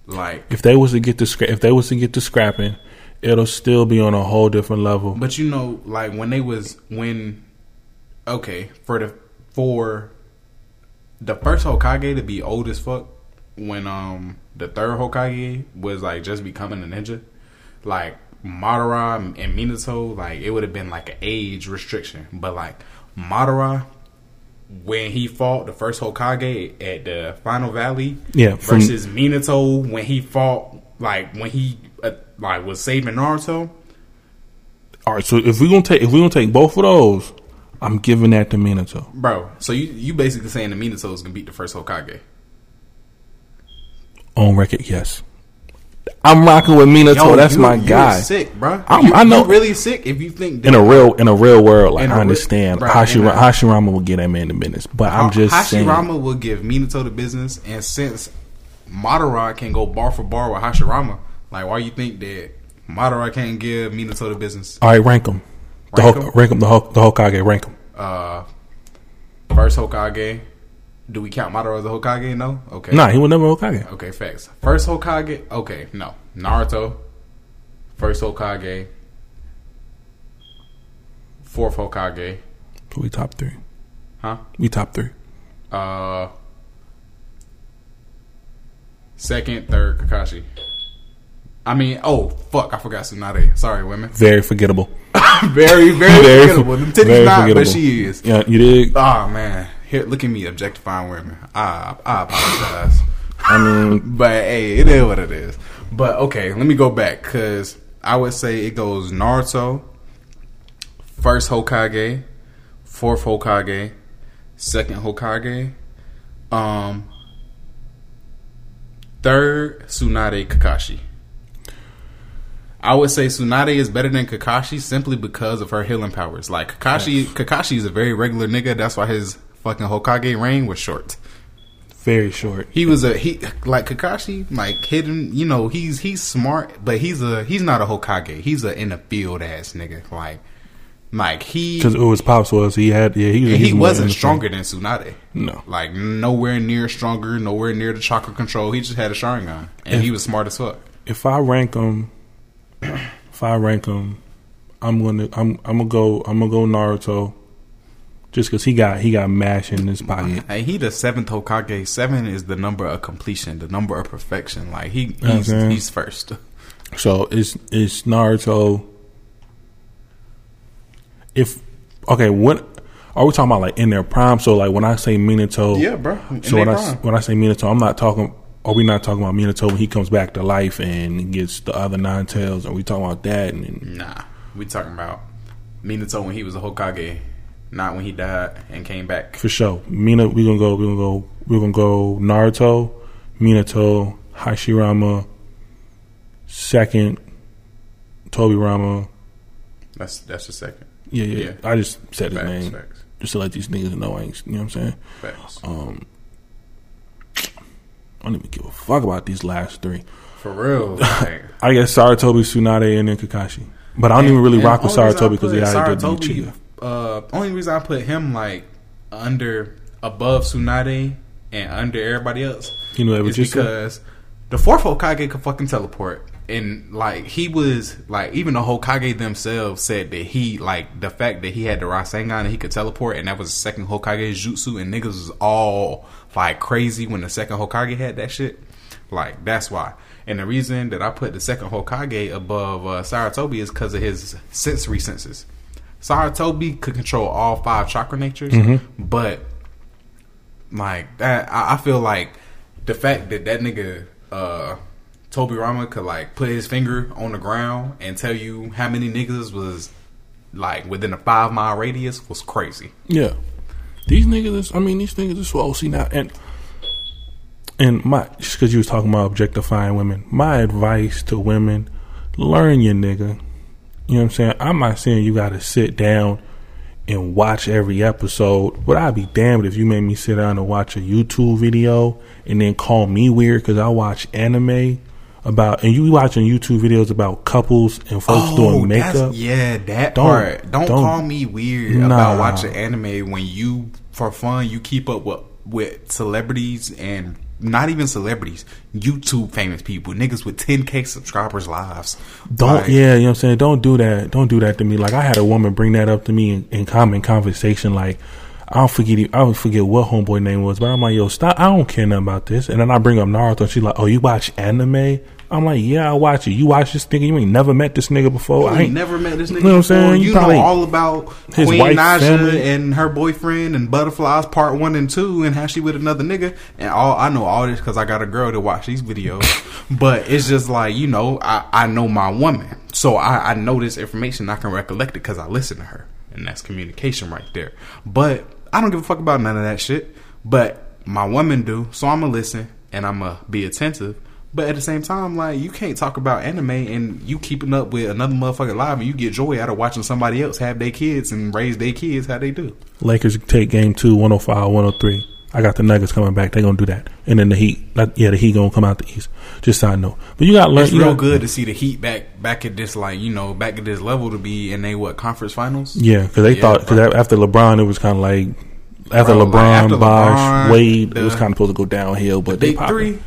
Like If they was to get to scra- if they was to get to scrapping, it'll still be on a whole different level. But you know, like when they was when okay for the for the first Hokage to be old as fuck when um the third Hokage was like just becoming a ninja, like Madara and Minato, like it would have been like an age restriction. But like Madara, when he fought the first Hokage at the Final Valley, Yeah, from- versus Minato when he fought like when he like was saving Naruto. All right, so if we gonna take if we gonna take both of those, I'm giving that to Minato. Bro, so you you basically saying the Minato is gonna beat the first Hokage? On record, yes. I'm rocking with Minato. Yo, That's you- my guy. sick, bro. I'm- you, I know- you're really sick if you think In a real in a real world, like I understand, Right, Hashira- a- Hashirama will get that man the business. But I'm just saying, Hashirama will give Minato the business, and since Madara can go bar for bar with Hashirama, like why you think that Madara can't give Minato the business? all right, rank him. The Rank Hok- rank him. The, Hok- the Hokage, rank him. Uh, first Hokage. Do we count Madara as a Hokage? No. Okay. Nah, he will never Hokage. Okay, facts. First Hokage. Okay, no. Naruto. First Hokage. Fourth Hokage. So we top three. Huh? We top three. Uh. Second, third, Kakashi. I mean, oh fuck, I forgot Tsunade. Sorry, women. Very forgettable. very, very, Very forgettable. for- Them titties not, forgettable. but she is. Yeah, you did. Oh man, here, look at me objectifying women. I, I apologize. I mean, But hey, it is what it is. But okay, let me go back because I would say it goes Naruto, first Hokage, fourth Hokage, second Hokage, um, third Tsunade Kakashi. I would say Tsunade is better than Kakashi simply because of her healing powers. Like Kakashi, Kakashi is a very regular nigga. That's why his fucking Hokage reign was short. very short. He was a he like Kakashi, like hidden. You know, he's he's smart, but he's a he's not a Hokage. He's a in the field ass nigga. Like, like he Because it was pops was he had yeah he he wasn't stronger than Tsunade. No. like nowhere near stronger, nowhere near the chakra control. He just had a Sharingan, and he was smart as fuck. If I rank him, if I rank him, I'm gonna I'm I'm gonna go I'm gonna go Naruto, just because he got he got mash in his pocket. Hey, he the seventh Hokage. Seven is the number of completion, the number of perfection. Like he know what I'm he's, saying? he's first. So it's it's Naruto. If okay, what are we talking about? Like in their prime? So like when I say Minato, Yeah, bro. In So when their I prime. when I say Minato, I'm not talking. Are we not talking about Minato when he comes back to life and gets the other nine tails? Are we talking about that? And Nah, we talking about Minato when he was a Hokage, not when he died and came back. for sure, Mina, we gonna go. We gonna go. We gonna go Naruto, Minato, Hashirama, second, Tobirama. That's that's the second. Yeah, yeah. Yeah. I just said his Facts, name facts, just to let these niggas know I ain't. You know what I'm saying? facts. Um, I don't even give a fuck about these last three. For real. Like, I guess Sarutobi, Tsunade, and then Kakashi. But I don't even really rock with Sarutobi because he had do Sarutobi, Uh, only reason I put him like under above Tsunade and under everybody else You know is you said? because the fourth Hokage could fucking teleport. And like he was like even the Hokage themselves said that he like the fact that he had the Rasengan and he could teleport and that was the second Hokage jutsu and niggas was all like crazy when the second Hokage had that shit. Like that's why. And the reason that I put the second Hokage above uh, Sarutobi is because of his sensory senses. Sarutobi could control all five chakra natures, but like that, I, I feel like the fact that that nigga uh, Tobirama could like put his finger on the ground and tell you how many niggas was like within a five mile radius was crazy. Yeah. These niggas, is, I mean, these niggas is swole. See now, and and my just because you was talking about objectifying women, my advice to women: learn your nigga. You know what I'm saying? I'm not saying you got to sit down and watch every episode, but I'd be damned if you made me sit down and watch a YouTube video and then call me weird because I watch anime about and you watching YouTube videos about couples and folks oh, doing makeup. Oh, yeah, that Don't- part. Don't, don't- call me weird Nah. about watching anime when you, for fun, you keep up with with celebrities and not even celebrities, YouTube famous people, niggas with 10k subscribers lives. Don't Like, yeah, you know what I'm saying? Don't do that. Don't do that to me. Like I had a woman bring that up to me in, in common conversation. Like I don't forget I don't forget what homeboy name was, but I'm like, yo, stop I don't care nothing about this. And then I bring up Naruto and she's like, Oh, you watch anime? I'm like, Yeah, I watch it. You watch this nigga, you ain't never met this nigga before. You I ain't never met this nigga You know what I'm saying? You You, know all about His Queen wife, Naija family. and her boyfriend and Butterflies Part One and Two and how she with another nigga. And all I know all this because I got a girl to watch these videos. but it's just like you know, I I know my woman, so I I know this information. I can recollect it because I listen to her, and that's communication right there. But I don't give a fuck about none of that shit. But my woman do, so I'ma listen and I'ma be attentive. But at the same time, like you can't talk about anime and you keeping up with another motherfucker live and you get joy out of watching somebody else have their kids and raise their kids how they do. Lakers take game two, 105, 103. I got the Nuggets coming back. They're gonna do that, and then the Heat. Like, yeah, the Heat gonna come out the East. Just so I know. But you got learn. It's real got- good to see the Heat back back at this like you know back at this level to be in they what conference finals. Yeah, because they Yeah, thought because after LeBron, it was kind of like after Bro, like, LeBron, after Bosh, LeBron, Wade, it was kind of supposed to go downhill. But they Big three,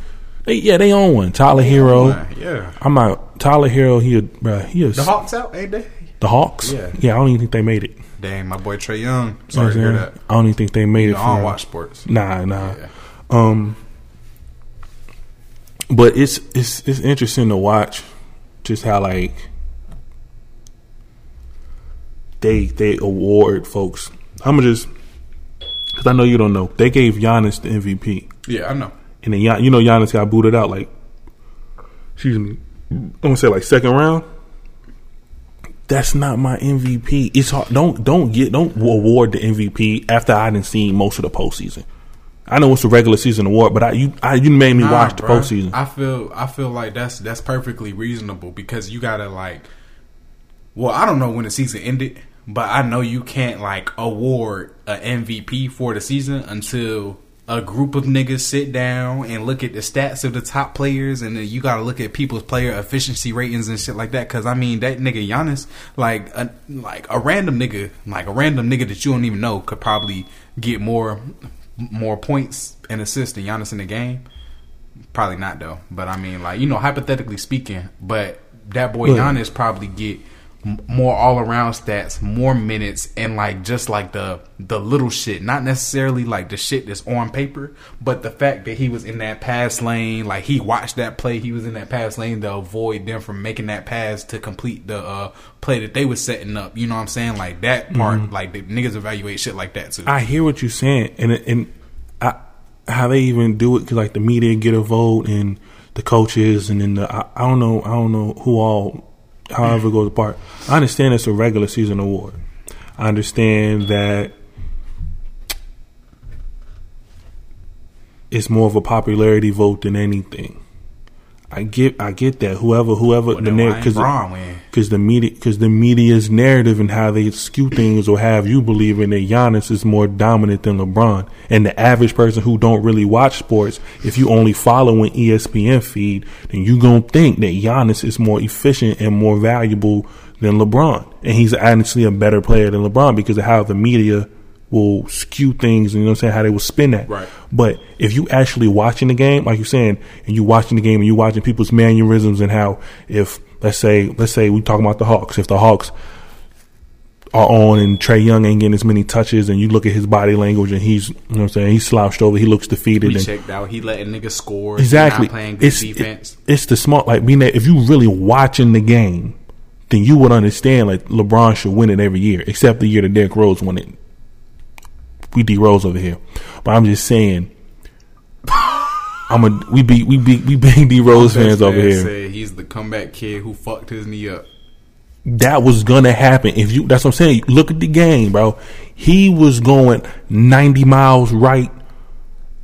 They, yeah, they own one. Tyler Herro. yeah. I'm not Tyler Herro. He, a- bruh, he is The Hawks out, ain't they? the Hawks. Yeah. yeah. I don't even think they made it. Dang, my boy Trae Young. Sorry to hear that. I don't even think they made You it. know, I don't for- watch sports. Nah, nah. Yeah. Um, but it's it's it's interesting to watch just how like they they award folks. I'm gonna just because I know you don't know. They gave Giannis the MVP, Yeah, I know. And then you know Giannis got booted out like, excuse me, I'm gonna say like second round. That's not my MVP. It's hard. Don't don't get don't award the MVP after I didn't see most of the postseason. I know it's a regular season award, but I you I, you made me Nah, watch the bruh. postseason. I feel I feel like that's that's perfectly reasonable because you gotta like. Well, I don't know when the season ended, but I know you can't like award a MVP for the season until a group of niggas sit down and look at the stats of the top players, and then you gotta look at people's player efficiency ratings and shit like that. Because I mean, that nigga Giannis, like a, like a random nigga, like a random nigga that you don't even know, could probably get more more points and assists than Giannis in the game. Probably not though, but I mean, like you know, hypothetically speaking, but that boy. Giannis probably get more all around stats, more minutes, and like just like the the little shit, not necessarily like the shit that's on paper, but the fact that he was in that pass lane, like he watched that play, he was in that pass lane to avoid them from making that pass to complete the uh play that they was setting up. You know what I'm saying? Like that part, like the niggas evaluate shit like that too. I hear what you're saying, and and I, how they even do it because like the media get a vote and the coaches, and then the I, I don't know I don't know who all however it goes apart. I understand it's a regular season award. I understand that it's more of a popularity vote than anything. I get I get that. Whoever whoever Well, the then narr- why ain't 'cause the- Bron win? because the media because the media's narrative and how they skew things or have you believing that Giannis is more dominant than LeBron. And the average person who don't really watch sports if you only follow an ESPN feed then you gonna think that Giannis is more efficient and more valuable than LeBron. And he's honestly a better player than LeBron because of how the media will skew things and you know what I'm saying how they will spin that Right. but if you actually watching the game, like you're saying, and you watching the game and you watching people's mannerisms and how if let's say let's say we talking about the Hawks, if the Hawks are on and Trae Young ain't getting as many touches and you look at his body language and he's you know what I'm saying, he's slouched over, he looks defeated and checked out. He letting niggas score. Exactly Not playing good it's defense. it- it's the smart like being that if you really watching the game, then you would understand like LeBron should win it every year, except the year that Derrick Rose won it. We D Rose over here, but I'm just saying. I'm a we be we be we big D Rose fans over here. He's the comeback kid who fucked his knee up. That was gonna happen if you. That's what I'm saying. Look at the game, bro. He was going 90 miles right,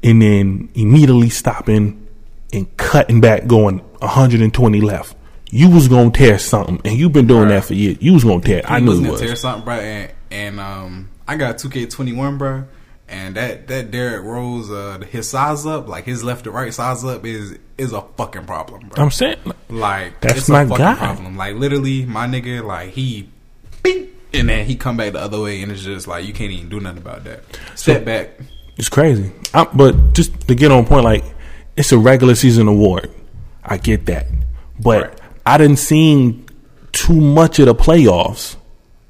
and then immediately stopping and cutting back, going 120 left. You was gonna tear something, and you've been doing Right. that for years. You was gonna tear. I knew was gonna was. tear something, bro. And, and um, I got 2K21, bro. And that that Derrick Rose, uh, his size up, like his left to right size up, is is a fucking problem, bro. I'm saying, Like That's it's my a fucking guy. problem. Like literally, my nigga, like he, bing, and then he come back the other way, and it's just like you can't even do nothing about that. Step back. It's crazy. i but just to get on point, like it's a regular season award. I get that, but Right. I didn't see too much of the playoffs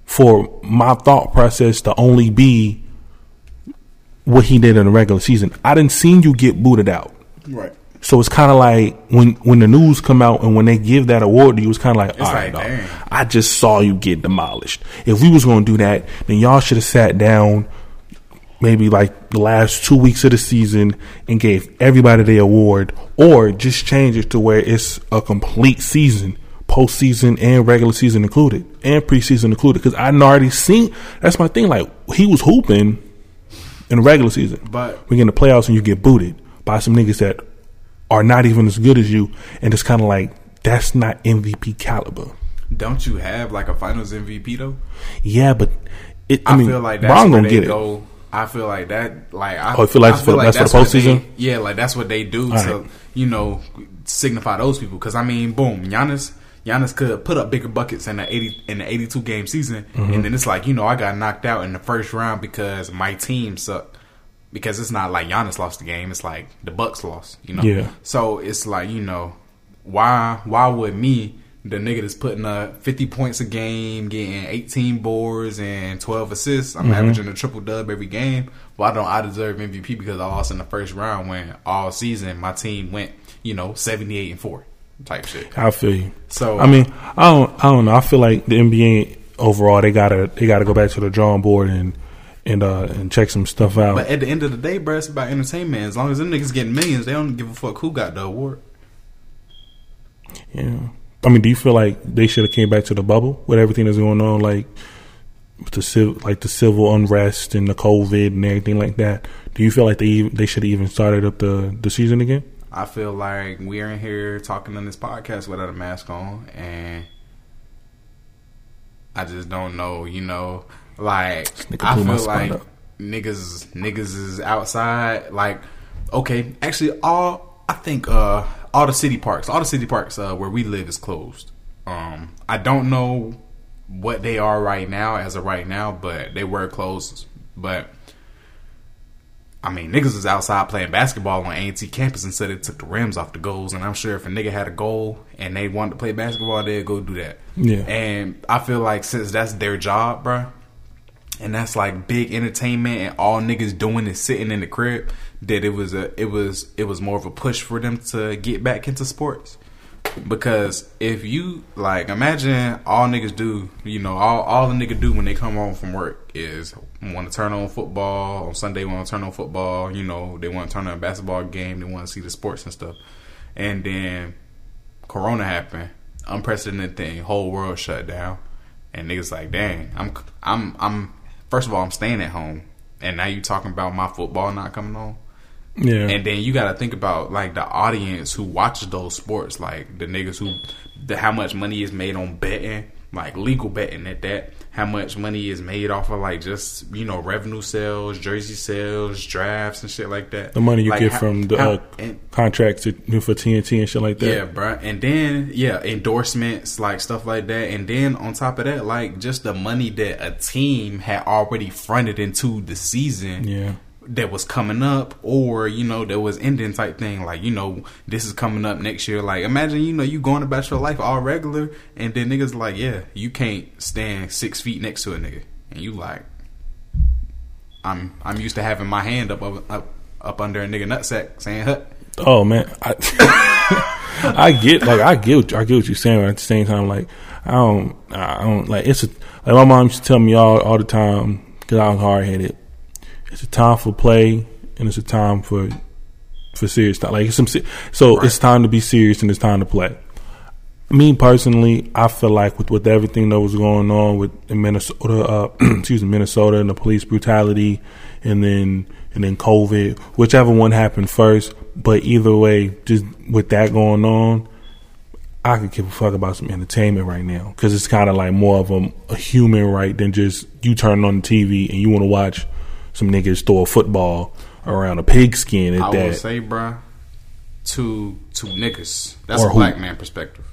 for my thought process to only be what he did in the regular season. I didn't see you get booted out. Right. So it's kind of like when when the news come out and when they give that award to you, it's kind of like, all right, like, dog. I just saw you get demolished. If we was going to do that, then y'all should have sat down maybe like the last two weeks of the season and gave everybody the award, or just change it to where it's a complete season, postseason and regular season included, and preseason included. Because I already seen that's my thing. Like he was hooping in the regular season, But- we get in the playoffs and you get booted by some niggas that are not even as good as you, and it's kind of like that's not MVP caliber. Don't you have like a Finals MVP though? Yeah, but it, I, I, mean, feel like that's where gonna they get it. go. I feel like that. Like I, Oh, you feel like it's for the- that's for the what they- postseason? Yeah, like that's what they do All to right. you know signify those people. Because I mean, boom, Giannis. Giannis could put up bigger buckets in the eighty in the eighty two game season, Mm-hmm. and then it's like you know I got knocked out in the first round because my team sucked. Because it's not like Giannis lost the game; it's like the Bucks lost. You know, Yeah. So it's like you know, why why would me the nigga that's putting up 50 points a game, getting 18 boards and 12 assists, I'm averaging a triple dub every game. Why don't I deserve MVP because I lost in the first round when all season my team went, you know, 78 and 4 type shit. I feel you. So I mean, I don't, I don't know. I feel like the NBA overall they gotta they gotta go back to the drawing board and and uh and check some stuff out. but at the end of the day, bro, it's about entertainment. As long as them niggas getting millions, they don't give a fuck who got the award. yeah. I mean, do you feel like they should have came back to the bubble with everything that's going on, like the civ- like the civil unrest and the COVID and everything like that? Do you feel like they they should have even started up the the season again? I feel like we're in here talking on this podcast without a mask on, and I just don't know. You know, like I feel like up. niggas niggas is outside. Like, okay, actually, all I think uh all the city parks, all the city parks uh, where we live is closed. Um, I don't know what they are right now as of right now, but they were closed. But I mean, niggas was outside playing basketball on A&T campus instead they took the rims off the goals. And I'm sure if a nigga had a goal and they wanted to play basketball, they'd go do that. Yeah. And I feel like since that's their job, bruh, and that's like big entertainment, and all niggas doing is sitting in the crib, that it was a it was it was more of a push for them to get back into sports. Because if you like imagine all niggas do, you know, all all the nigga do when they come home from work is want to turn on football on Sunday. Want to turn on football, you know, they want to turn on a basketball game. They want to see the sports and stuff. And then Corona happened, unprecedented thing, whole world shut down, and niggas like, dang, I'm I'm I'm first of all I'm staying at home, and now you talking about my football not coming on. Yeah. And then you got to think about like the audience who watches those sports, like the niggas who, the how much money is made on betting, like legal betting at that. How much money is made off of like just you know revenue sales, jersey sales, drafts and shit like that. the money you Like, get how- from the how- uh, and- contracts to, for TNT and shit like that. yeah, bro. And then yeah, endorsements, like stuff like that. And then on top of that, like just the money that a team had already fronted into the season. Yeah. That was coming up, or you know, that was ending type thing. Like you know, this is coming up next year. Like imagine you know you going about your life all regular, and then niggas like, yeah, you can't stand six feet next to a nigga, and you like, I'm I'm used to having my hand up up up, under a nigga nutsack saying hut. Oh man, I, I get like I get I get what you're saying, but at the same time, like I don't, I don't like it's a, like my mom used to tell me all all the time because I was hard headed. It's a time for play and it's a time for for serious time. Like it's some so it's time to be serious and it's time to play. Me personally, I feel like with with everything that was going on with in Minnesota, uh, excuse me, Minnesota and the police brutality, and then and then COVID, whichever one happened first. But either way, just with that going on, I could give a fuck about some entertainment right now because it's kind of like more of a, a human right than just you turn on the TV and you want to watch some niggas throw a football around a pigskin at I that. will say, bruh, to to niggas. That's Or a who? black man perspective.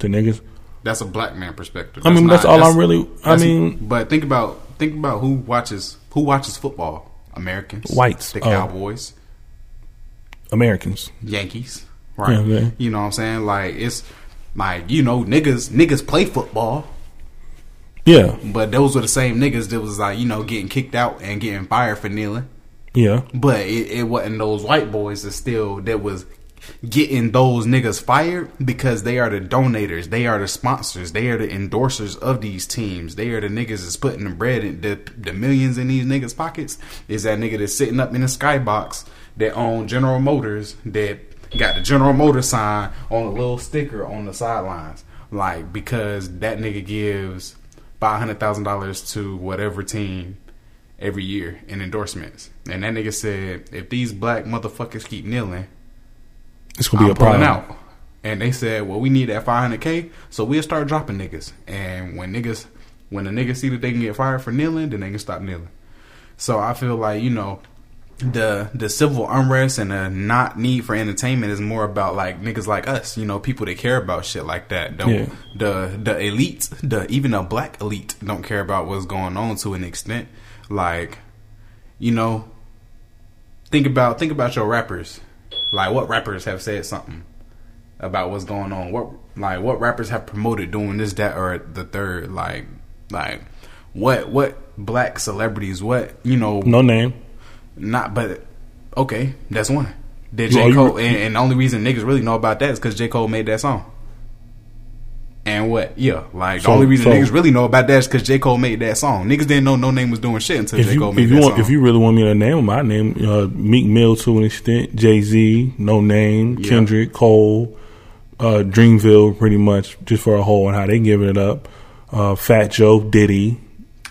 the niggas. That's a black man perspective. I mean, that's all I'm really- I mean- but think about think about who watches who watches football. Americans, Whites. the Oh. Cowboys, Americans. Yankees, right? Yeah. You know what I'm saying? Like it's like you know niggas niggas play football, Yeah, but those were the same niggas that was like you know getting kicked out and getting fired for kneeling. yeah. But it, it wasn't those white boys that still that was getting those niggas fired because they are the donators, they are the sponsors, they are the endorsers of these teams. They are the niggas that's putting the bread in the the millions in these niggas' pockets. Is that nigga that's sitting up in the skybox that own General Motors that got the General Motors sign on a little sticker on the sidelines. Like because that nigga gives five hundred thousand dollars to whatever team every year in endorsements. And that nigga said, if these black motherfuckers keep kneeling, It's gonna be I'm a problem. out. And they said, well, we need that 500k, so we'll start dropping niggas. And when niggas, when the niggas see that they can get fired for kneeling, then they can stop kneeling. So I feel like you know, the the civil unrest and the not need for entertainment is more about like niggas like us, you know, people that care about shit like that. Don't Yeah. the the elite, the even the black elite don't care about what's going on to an extent. Like, you know, think about think about your rappers. Like what rappers have said something about what's going on? What like what rappers have promoted doing this, that, or the third? Like like what what black celebrities? What you know? Noname. Not, but okay, that's one. Did You- J are you- Cole? and, and the only reason niggas really know about that is because J Cole made that song. And what? Yeah, like the only reason so- niggas really know about that is because J Cole made that song. Niggas didn't know Noname was doing shit until If J you Cole if made you that want song. if you really want me to name them, I name uh, Meek Mill to an extent, Jay Z, Noname, Yeah. Kendrick, Cole, uh, Dreamville, pretty much just for a whole and how they giving it up. Uh, Fat Joe, Diddy.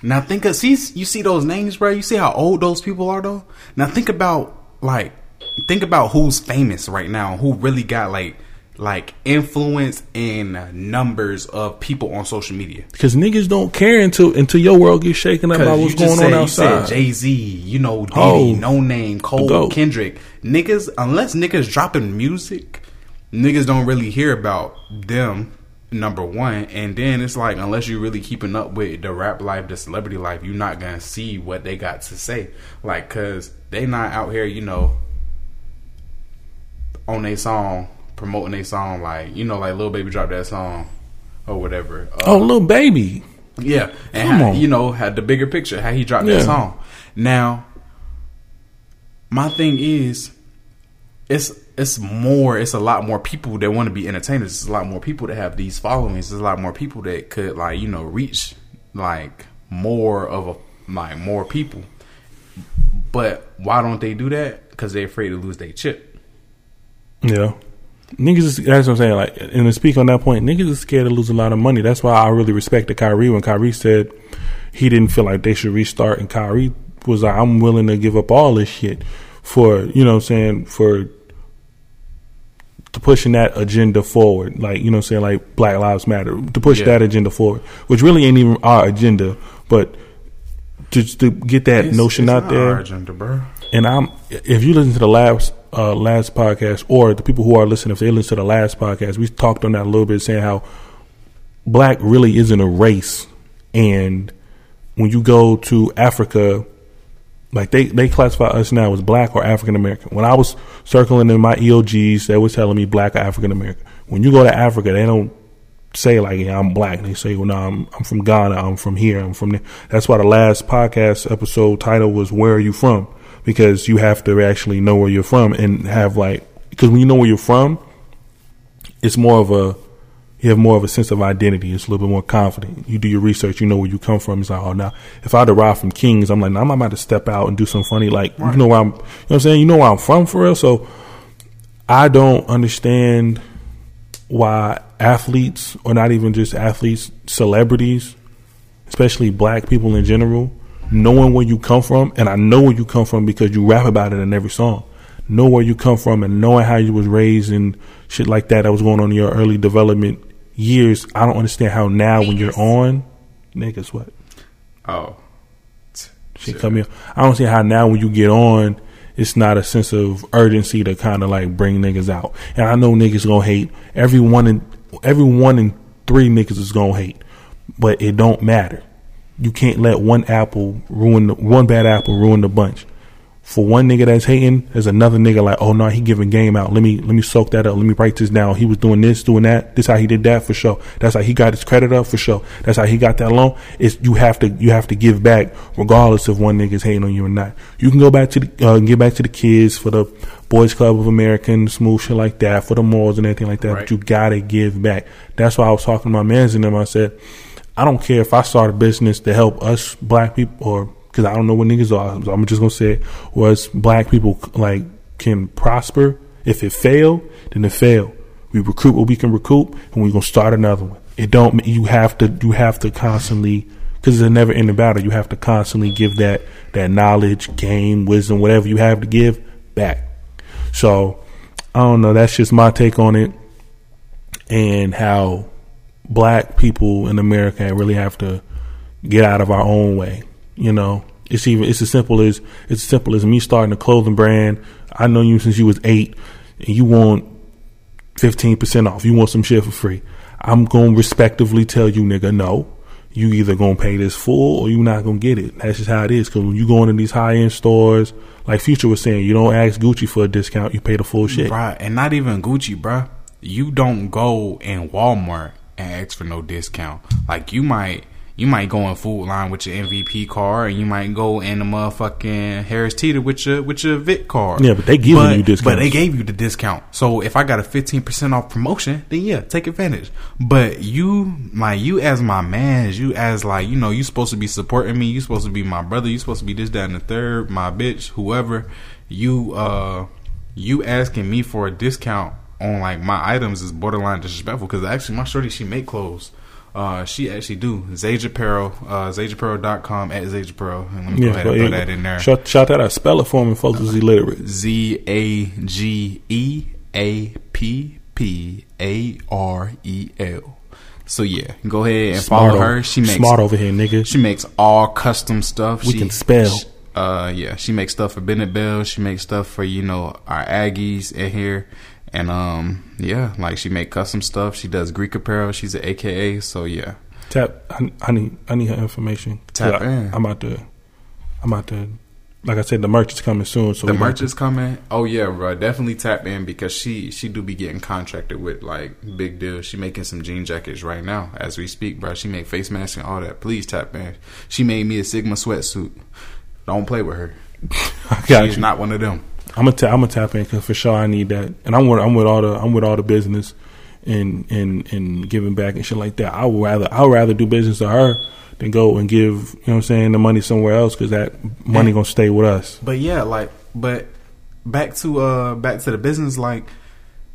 Now think of see you see those names, bro. You see how old those people are, though. Now think about like think about who's famous right now, who really got like like influence and numbers of people on social media. Because niggas don't care until until your world gets shaken up by what's going on outside. Jay Z, you know, Diddy, Oh. Noname, Cole. Kendrick. Niggas, unless niggas dropping music, niggas don't really hear about them. Number one, and then it's like unless you're really keeping up with the rap life, the celebrity life, you're not gonna see what they got to say. Like, cause they not out here, you know, on their song promoting their song. Like, you know, like Lil Baby dropped that song or whatever. Uh, oh, Lil Baby. yeah, and Come how, on. you know had the bigger picture how he dropped Yeah. that song. Now, my thing is, it's it's more, it's a lot more people that want to be entertainers. It's a lot more people that have these followings. There's a lot more people that could like you know reach like more of a like more people. But why don't they do that? Because they're afraid to lose their chip. Yeah. Niggas is, that's what I'm saying. Like, and to speak on that point, niggas is scared to lose a lot of money. That's why I really respected Kyrie when Kyrie said he didn't feel like they should restart, and Kyrie was like, "I'm willing to give up all this shit for you know, what I'm saying for to pushing that agenda forward. Like, you know, I'm saying like Black Lives Matter to push Yeah. that agenda forward, which really ain't even our agenda, but just to get that It's- notion it's out there agenda, bro. and I'm if you listen to the last uh, last podcast or the people who are listening, if they listen to the last podcast, we talked on that a little bit, saying how black really isn't a race, and when you go to Africa, like they they classify us now as black or African American. When I was circling in my EOGs, they was telling me black or African American. When you go to Africa, they don't say like yeah, I'm black. They say, well, no, I'm I'm from Ghana. I'm from here. I'm from there. That's why the last podcast episode title was "Where are you from?" Because you have to actually know where you're from and have like because when you know where you're from, it's more of a you have more of a sense of identity. It's a little bit more confident. You do your research. You know where you come from. It's like, oh, now if I derive from Kings, I'm like, now I'm about to step out and do some funny. Like, you know where I'm. You know what I'm saying? You know where I'm from for real. So I don't understand why athletes, or not even just athletes, celebrities, especially black people in general, knowing where you come from, and I know where you come from because you rap about it in every song. Know where you come from and knowing how you was raised and shit like that that was going on in your early development years. I don't understand how now when you're on, niggas what? Oh, Shit come here. I don't see how now when you get on, it's not a sense of urgency to kind of like bring niggas out. And I know niggas gonna hate. Every one in every one in three niggas is gonna hate, but it don't matter. You can't let one apple ruin the, one bad apple ruin the bunch. For one nigga that's hating, there's another nigga like, oh no, he giving game out. Let me let me soak that up. Let me write this down. He was doing this, doing that. This how he did that for sure. That's how he got his credit up for sure. That's how he got that loan. It's you have to you have to give back regardless of one nigga's hating on you or not. You can go back to the uh, get back to the kids for the Boys Club of America and smooth shit like that for the morals and everything like that. Right. But you gotta give back. That's why I was talking to my mans and them. I said, I don't care if I start a business to help us black people or because I don't know what niggas are. So I'm just gonna say, it was black people like can prosper. If it fail, then it fail. We recruit what we can recoup, and we gonna start another one. It don't. You have to. You have to constantly because it's a never ending battle. You have to constantly give that that knowledge, game, wisdom, whatever you have to give back. So I don't know. That's just my take on it, and how black people in America really have to get out of our own way. You know, it's even it's as simple as it's as simple as me starting a clothing brand. I know you since you was eight, and you want fifteen percent off. You want some shit for free. I'm gonna respectively tell you, nigga, no. You either gonna pay this full or you not gonna get it. That's just how it is. Cause when you go into these high end stores, like Future was saying, you don't ask Gucci for a discount. You pay the full shit. Right, and not even Gucci, bruh. You don't go in Walmart and ask for no discount. Like you might you might go in Food Lion with your MVP card, and you might go in the motherfucking Harris Teeter with your with your VIC card. Yeah, but they giving but, you discounts. But they gave you the discount. So if I got a fifteen percent off promotion, then yeah, take advantage. But you, my you as my man, you as like you know, you supposed to be supporting me. You supposed to be my brother. You supposed to be this, that, and the third. My bitch, whoever. You uh, you asking me for a discount on like my items is borderline disrespectful because actually my shorty she make clothes. Uh, she actually do Zage Apparel, uh, ZageApparel.com at Apparel. And let me go ahead and throw that in there. Shout, shout that out. Spell it for me, folks. Is illiterate. Z A G E A P P A R E L. So yeah, go ahead and Smart follow her. She makes smart over here, nigga. She makes all custom stuff. We she, can spell. sh- Uh, yeah, she makes stuff for Bennett Bell. She makes stuff for you know our Aggies in here, and um, yeah, like she make custom stuff. She does Greek apparel. She's an AKA. So yeah, Tap. I, I need. I need her information. Tap I, in. I'm about to. I'm about to. Like I said, the merch is coming soon. So the merch is coming. Oh yeah, bro, definitely tap in because she she do be getting contracted with like big deals. She making some jean jackets right now as we speak, bro. She make face masks and all that. Please tap in. She made me a Sigma sweatsuit. Don't play with her. I got She's you. not one of them. I'm gonna. Ta- I'm gonna tap in because for sure I need that. And I'm with. I'm with all the. I'm with all the business, and and and giving back and shit like that. I would rather. I would rather do business to her than go and give. You know what I'm saying? The money somewhere else because that money gonna stay with us. But yeah, like, but back to uh back to the business. Like,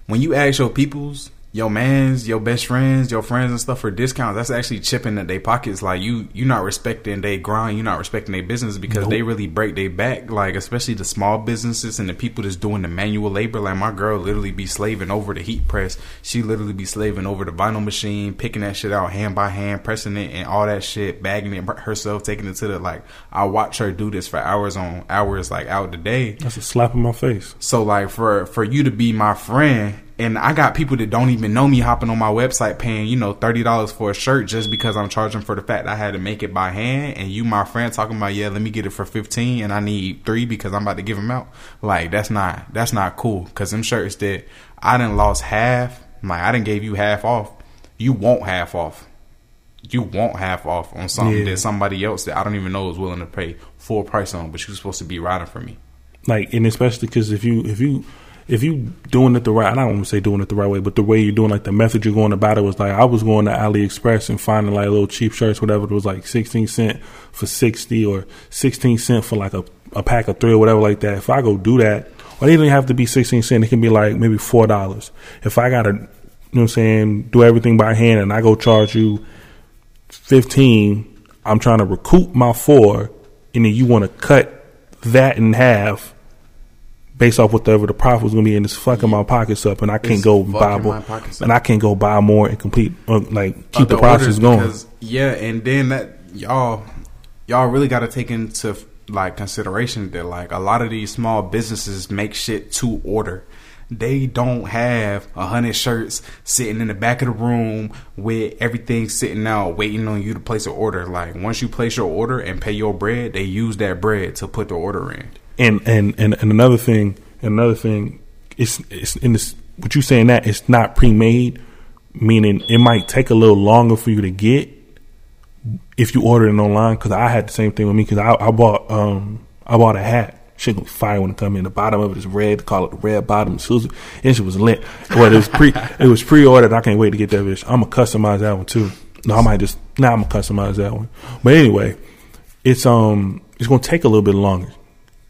when you ask your peoples, your mans, your best friends, your friends and stuff for discounts, that's actually chipping at their pockets. Like, you you're not respecting they grind, You're not respecting their business because Nope. they really break their back. Like, especially the small businesses and the people that's doing the manual labor. Like, my girl literally be slaving over the heat press. She literally be slaving over the vinyl machine, picking that shit out hand by hand, pressing it and all that shit, bagging it herself, taking it to the like. I watch her do this for hours on hours, like out the day. That's a slap in my face. So like for for you to be my friend, and I got people that don't even know me hopping on my website paying you know thirty dollars for a shirt just because I'm charging for the fact I had to make it by hand, and you my friend talking about yeah let me get it for fifteen and I need three because I'm about to give them out. Like that's not that's not cool because them shirts that I didn't lost half, like I didn't gave you half off, you want half off. You want half off on something Yeah. that somebody else that I don't even know is willing to pay full price on, but you're supposed to be riding for me. like and especially because if you if you if you doing it the right I don't want to say doing it the right way but the way you're doing like the method you're going about it was like I was going to AliExpress and finding like little cheap shirts whatever it was like 16 cent for 60 or 16 cent for like a, a pack of three or whatever like that. If I go do that or it doesn't have to be 16 cent? It can be like maybe four dollars. If I gotta you know what I'm saying do everything by hand and I go charge you 15 I'm trying to recoup my four and then you want to cut that in half based off whatever the profit was going to be and it's fucking my pockets up and I can't It's go buy more and. I can't go buy more and complete uh, like keep the process going because- yeah, and then that y'all y'all really got to take into like consideration that like a lot of these small businesses make shit to order. They don't have a hundred shirts sitting in the back of the room with everything sitting out waiting on you to place an order. Like once you place your order and pay your bread, they use that bread to put the order in. And and and, and another thing another thing it's it's in this what you saying that it's not pre-made meaning it might take a little longer for you to get if you order it online because I had the same thing with me because I, I bought um I bought a hat. Shit be fire when it come in. The bottom of it is red call it the red bottom and shit was lit. But it was pre it was pre-ordered. I can't wait to get that bitch. I'm gonna customize that one too. No I might just now I'm gonna customize that one. But anyway it's um it's gonna take a little bit longer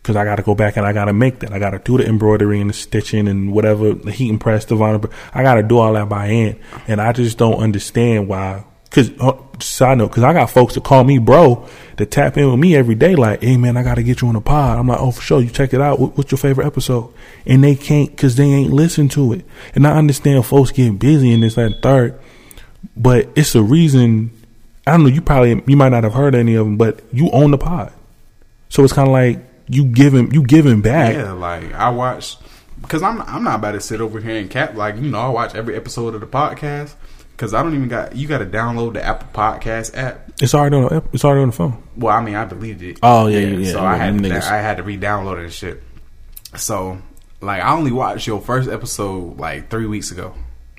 because I got to go back and I got to make that. I got to do the embroidery and the stitching and whatever the heat and press, the vinyl. I got to do all that by hand, and I just don't understand why Cause uh, side note, cause I got folks that call me bro that tap in with me every day. Like, hey man, I got to get you on the pod. I'm like, oh for sure, you check it out. What, what's your favorite episode? And they can't, cause they ain't listen to it. And I understand folks getting busy and this that, and third, but it's a reason. I don't know. You probably you might not have heard any of them, but you own the pod, so it's kind of like you giving you giving back. Yeah, like I watch because I'm I'm not about to sit over here and cap like you know I watch every episode of the podcast because I don't even got you got to download the Apple Podcast app. It's already on. The, it's already on the phone. Well, I mean I deleted it. Oh yeah, yeah. yeah so yeah, I had to. I had to re-download it and shit. So like I only watched your first episode like three weeks ago.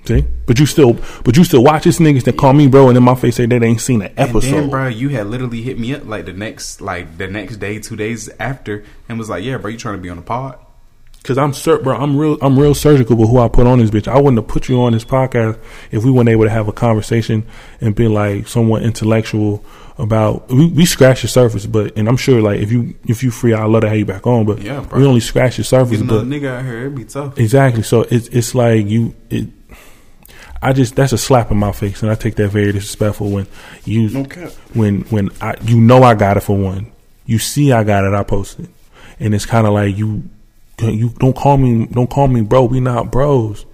See, but you still, but you still watch this niggas that call me bro, and then my face say they ain't seen an episode. And then, bro, you had literally hit me up like the next, like the next day, two days after, and was like, "Yeah, bro, you trying to be on the pod?" Cause I'm sur- bro, I'm real, I'm real surgical with who I put on this bitch. I wouldn't have put you on this podcast if we weren't able to have a conversation and be like somewhat intellectual about. We, we scratch the surface, but and I'm sure like if you if you free, I'd love to have you back on. But Yeah, bro. we only scratch the surface. But nigga out here, it'd be tough. exactly, so it's it's like you it. I just that's a slap in my face, and I take that very disrespectful when you No when when I you know I got it for one. You see I got it, I posted, it. and it's kind of like you you don't call me don't call me bro. We not bros.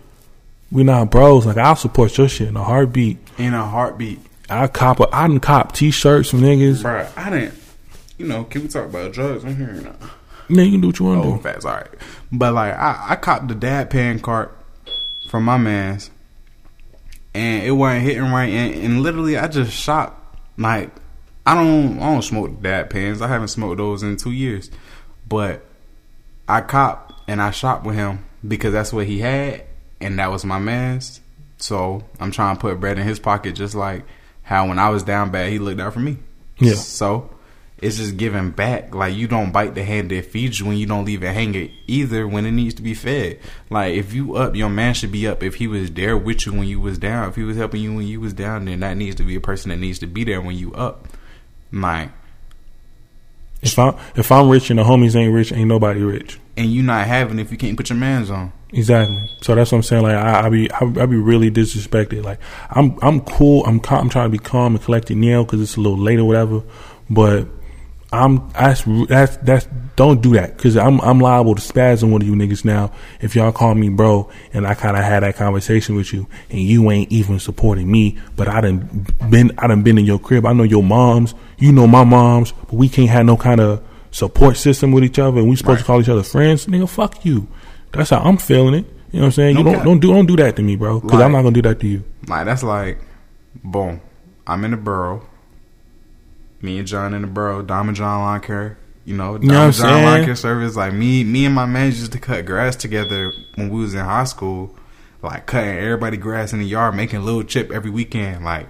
We not bros. Like I'll support your shit in a heartbeat. In a heartbeat, I cop a, I done cop t-shirts from niggas. bro. I didn't. You know, can we talk about drugs on here? Or not? Man, you can do what you want to Oh, do. facts. All right, but like I, I copped the dab pen cart from my man's, and it wasn't hitting right. And, and literally, I just shot like I don't I don't smoke dab pens. I haven't smoked those in two years, but I copped and I shot with him because that's what he had, and that was my man's. So I'm trying to put bread in his pocket, just like how when I was down bad, he looked out for me. Yeah. So it's just giving back. Like you don't bite the hand that feeds you when you don't leave it hanging either when it needs to be fed. Like if you up, your man should be up. If he was there with you when you was down, if he was helping you when you was down, then that needs to be a person that needs to be there when you up. Like If I'm if I'm rich and the homies ain't rich, ain't nobody rich. and you not having if you can't put your man's on. Exactly. So that's what I'm saying. Like I, I be I, I be really disrespected. Like I'm I'm cool. I'm I'm trying to be calm and collected now because it's a little late or whatever. But I'm that's that's that's don't do that because I'm I'm liable to spaz on one of you niggas now if y'all call me bro and I kind of had that conversation with you and you ain't even supporting me. But I done been I done been in your crib. I know your moms. You know my moms. But we can't have no kind of support system with each other and we supposed to call each other friends. Nigga, fuck you. That's how I'm feeling it. You know what I'm saying? No you don't cap. don't do don't do that to me, bro. Because Like- I'm not gonna do that to you. Like that's like, boom. I'm in the borough. Me and John in the borough. Dom and John Lawn Care. You know, Dom know and John Lawn? Care service. Like me, me and my man used to cut grass together when we was in high school. Like cutting everybody grass in the yard, making a little chip every weekend. Like,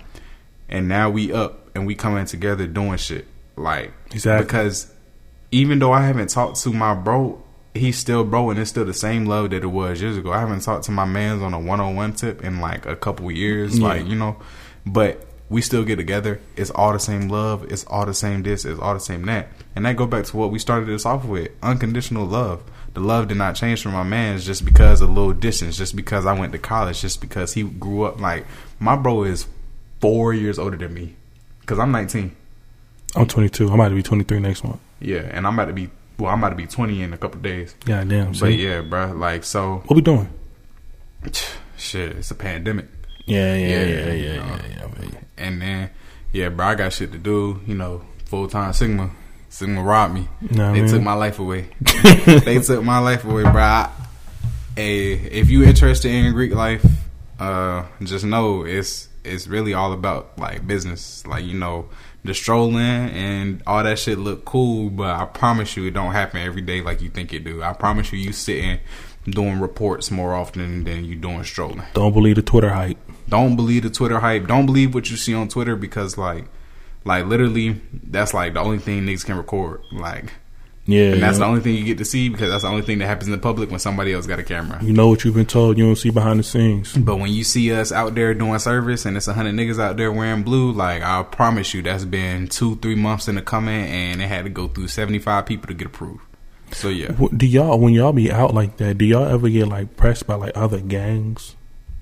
and now we up and we coming together doing shit. Like, Exactly. because even though I haven't talked to my bro, he's still bro, and it's still the same love that it was years ago. I haven't talked to my man's on a one on one tip in like a couple years, Yeah. like you know, but we still get together. It's all the same love. It's all the same this. It's all the same that, and that go back to what we started this off with: unconditional love. The love did not change for my man's just because of a little distance, just because I went to college, just because he grew up. Like my bro is four years older than me, because I'm 19. I'm 22. I'm about to be 23 next month. Yeah, and I'm about to be well. I'm about to be 20 in a couple days. Yeah, damn. But yeah, bro, like so, What we doing? shit. It's a pandemic, yeah, yeah, yeah, yeah. yeah, yeah. And then yeah, bro, I got shit to do. You know, full time Sigma. Sigma robbed me. Nah, they man. took my life away. they took my life away, bro. I, hey, if you interested in Greek life, uh, just know it's it's really all about like business. Like you know, the strolling and all that shit look cool, but I promise you, it don't happen every day like you think it do. I promise you, you sitting doing reports more often than you doing strolling. Don't believe the Twitter hype. Don't believe the Twitter hype. Don't believe what you see on Twitter because like, like literally, that's like the only thing niggas can record. Like. Yeah, And that's the only thing you get to see because that's the only thing that happens in the public when somebody else got a camera. you know what you've been told. You don't see behind the scenes. But when you see us out there doing service and it's a hundred niggas out there wearing blue, like I promise you, that's been two, three months in the coming, and it had to go through seventy five people to get approved. So yeah, Do y'all when y'all be out like that? Do y'all ever get like pressed by like other gangs?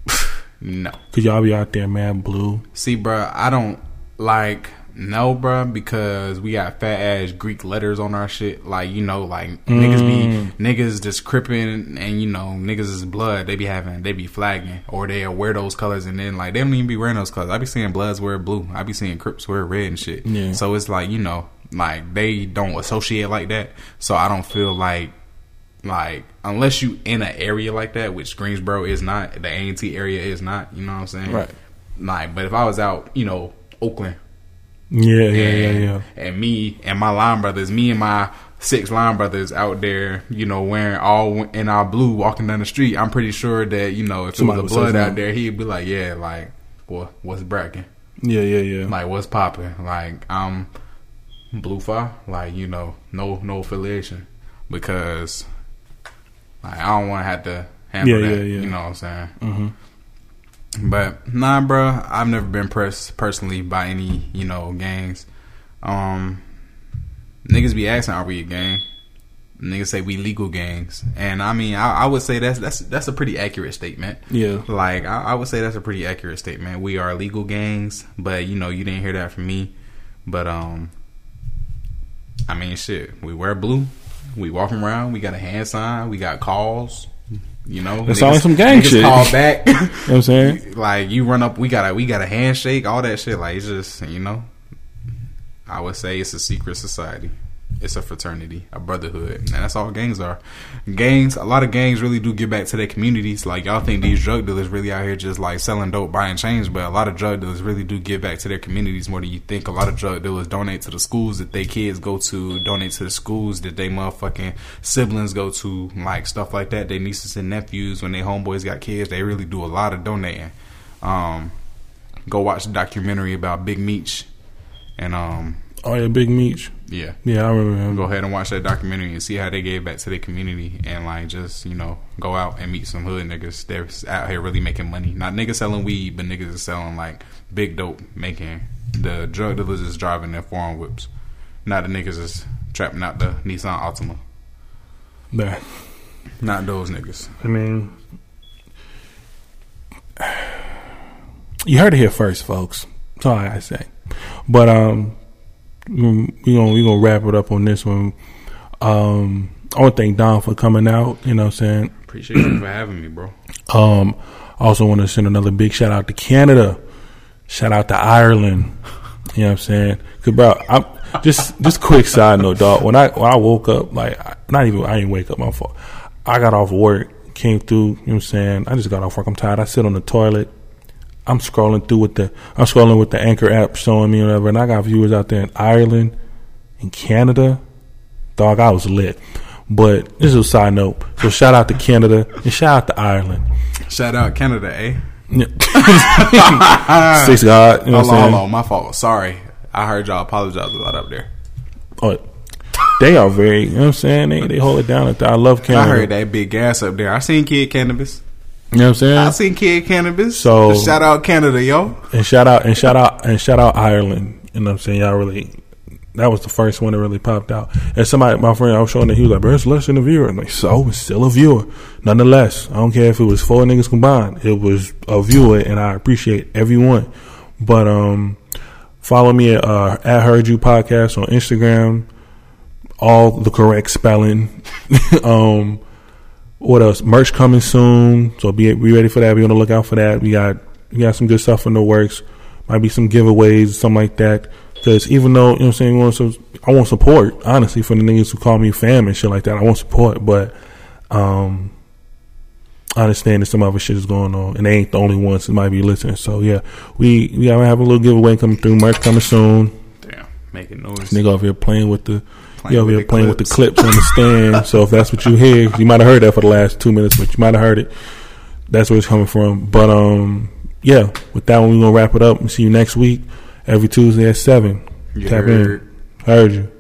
No. Cause y'all be out there mad blue. See, bruh, I don't like no, bruh, because we got fat ass Greek letters on our shit. Like you know, like niggas Mm. be niggas just cripping, and you know niggas is blood. They be having, they be flagging, or they wear those colors, and then like they don't even be wearing those colors. I be seeing Bloods wear blue. I be seeing Crips wear red and shit. Yeah. So it's like you know, like they don't associate like that. So I don't feel like like unless you in an area like that, which Greensboro is not, the A and T area is not. You know what I'm saying? Right. Like, but if I was out, you know, Oakland, Yeah, yeah, yeah, and, yeah. and me and my line brothers, me and my six line brothers out there, you know, wearing all in our blue, walking down the street. I'm pretty sure that you know, if Somebody it would was a blood out there, he'd be like, "Yeah, like, what, what's bracking? Yeah, yeah, yeah. Like, what's popping? Like, I'm blue fire. Like, you know, no, no affiliation because like, I don't want to have to handle Yeah, that. yeah, yeah. You know what I'm saying? hmm But nah, bro, I've never been pressed personally by any you know gangs. Um, niggas be asking, "Are we a gang?" Niggas say we legal gangs, and I mean, I, I would say that's that's that's a pretty accurate statement. Yeah. Like I, I would say that's a pretty accurate statement. We are legal gangs, but you know you didn't hear that from me. But um, I mean, shit, we wear blue. We walking around. We got a hand sign. We got calls. You know, it's like some gang shit. Call back. You know what I'm saying? like you run up, we got a we got a handshake, all that shit. Like it's just you know, I would say it's a secret society. It's a fraternity, a brotherhood, and that's all gangs are. Gangs, a lot of gangs really do give back to their communities. Like y'all think these drug dealers really out here just like selling dope, buying chains, but a lot of drug dealers really do give back to their communities more than you think. A lot of drug dealers donate to the schools that their kids go to, donate to the schools that they motherfucking siblings go to, like stuff like that. Their nieces and nephews, when their homeboys got kids, they really do a lot of donating. Um, go watch the documentary about Big Meech, and um, Oh yeah, Big Meech. yeah, Yeah, I remember him. go ahead and watch that documentary and see how they gave back to their community and like just you know go out and meet some hood niggas. They're out here really making money. Not niggas selling weed, but niggas is selling like big dope, making the drug dealers is driving their foreign whips. Not the niggas is trapping out the Nissan Altima. Nah. Not those niggas. I mean, you heard it here first, folks. That's all I say. But um, we gonna we gonna wrap it up on this one. Um, I want to thank Don for coming out. You know, what I'm saying. Appreciate you for having me, bro. Um, I also want to send another big shout out to Canada. Shout out to Ireland. You know what I'm saying? Cause bro, I'm just just quick side note, dog. When I when I woke up, like not even I didn't wake up my fault. I got off work, came through. You know what I'm saying? I just got off work. I'm tired. I sit on the toilet. I'm scrolling through with the I'm scrolling with the Anchor app showing me whatever, and I got viewers out there in Ireland, in Canada. Dog, I was lit. But this is a side note. So shout out to Canada and shout out to Ireland. Shout out Canada, eh? Yeah. Six God. You know what Hold on, hold on, my fault. Sorry, I heard y'all apologize a lot up there. Oh, they are very, you know what I'm saying? They, they hold it down. I love Canada. I heard that big gas up there. I seen Kid Cannabis. You know what I'm saying? I seen Kid Cannabis. So- shout out Canada, yo. and shout out and shout out and shout out Ireland. You know what I'm saying? Y'all really that was the first one that really popped out. And somebody my friend I was showing that he was like, Bro, it's less than a viewer. I'm like, so it's still a viewer. Nonetheless, I don't care if it was four niggas combined. It was a viewer and I appreciate everyone. But um follow me at uh at Heard You Podcast on Instagram. All the correct spelling. um what else? Merch coming soon, so be be ready for that. Be on the lookout for that. We got we got some good stuff in the works. Might be some giveaways, something like that. Because even though you know, what I'm saying, want some, I want support. Honestly, for the niggas who call me fam and shit like that, I want support. But um, I understand that some other shit is going on, and they ain't the only ones that might be listening. So yeah, we we have a little giveaway coming through. Merch coming soon. Damn, making noise. Nigga over here playing with the Playing with here the playing with the clips. clips on the stand. so if that's what you hear, you might have heard that for the last two minutes, but you might have heard it. That's where it's coming from. But um, yeah, with that one, we're gonna wrap it up and see you next week every Tuesday at seven. You Tap heard. in. Heard you.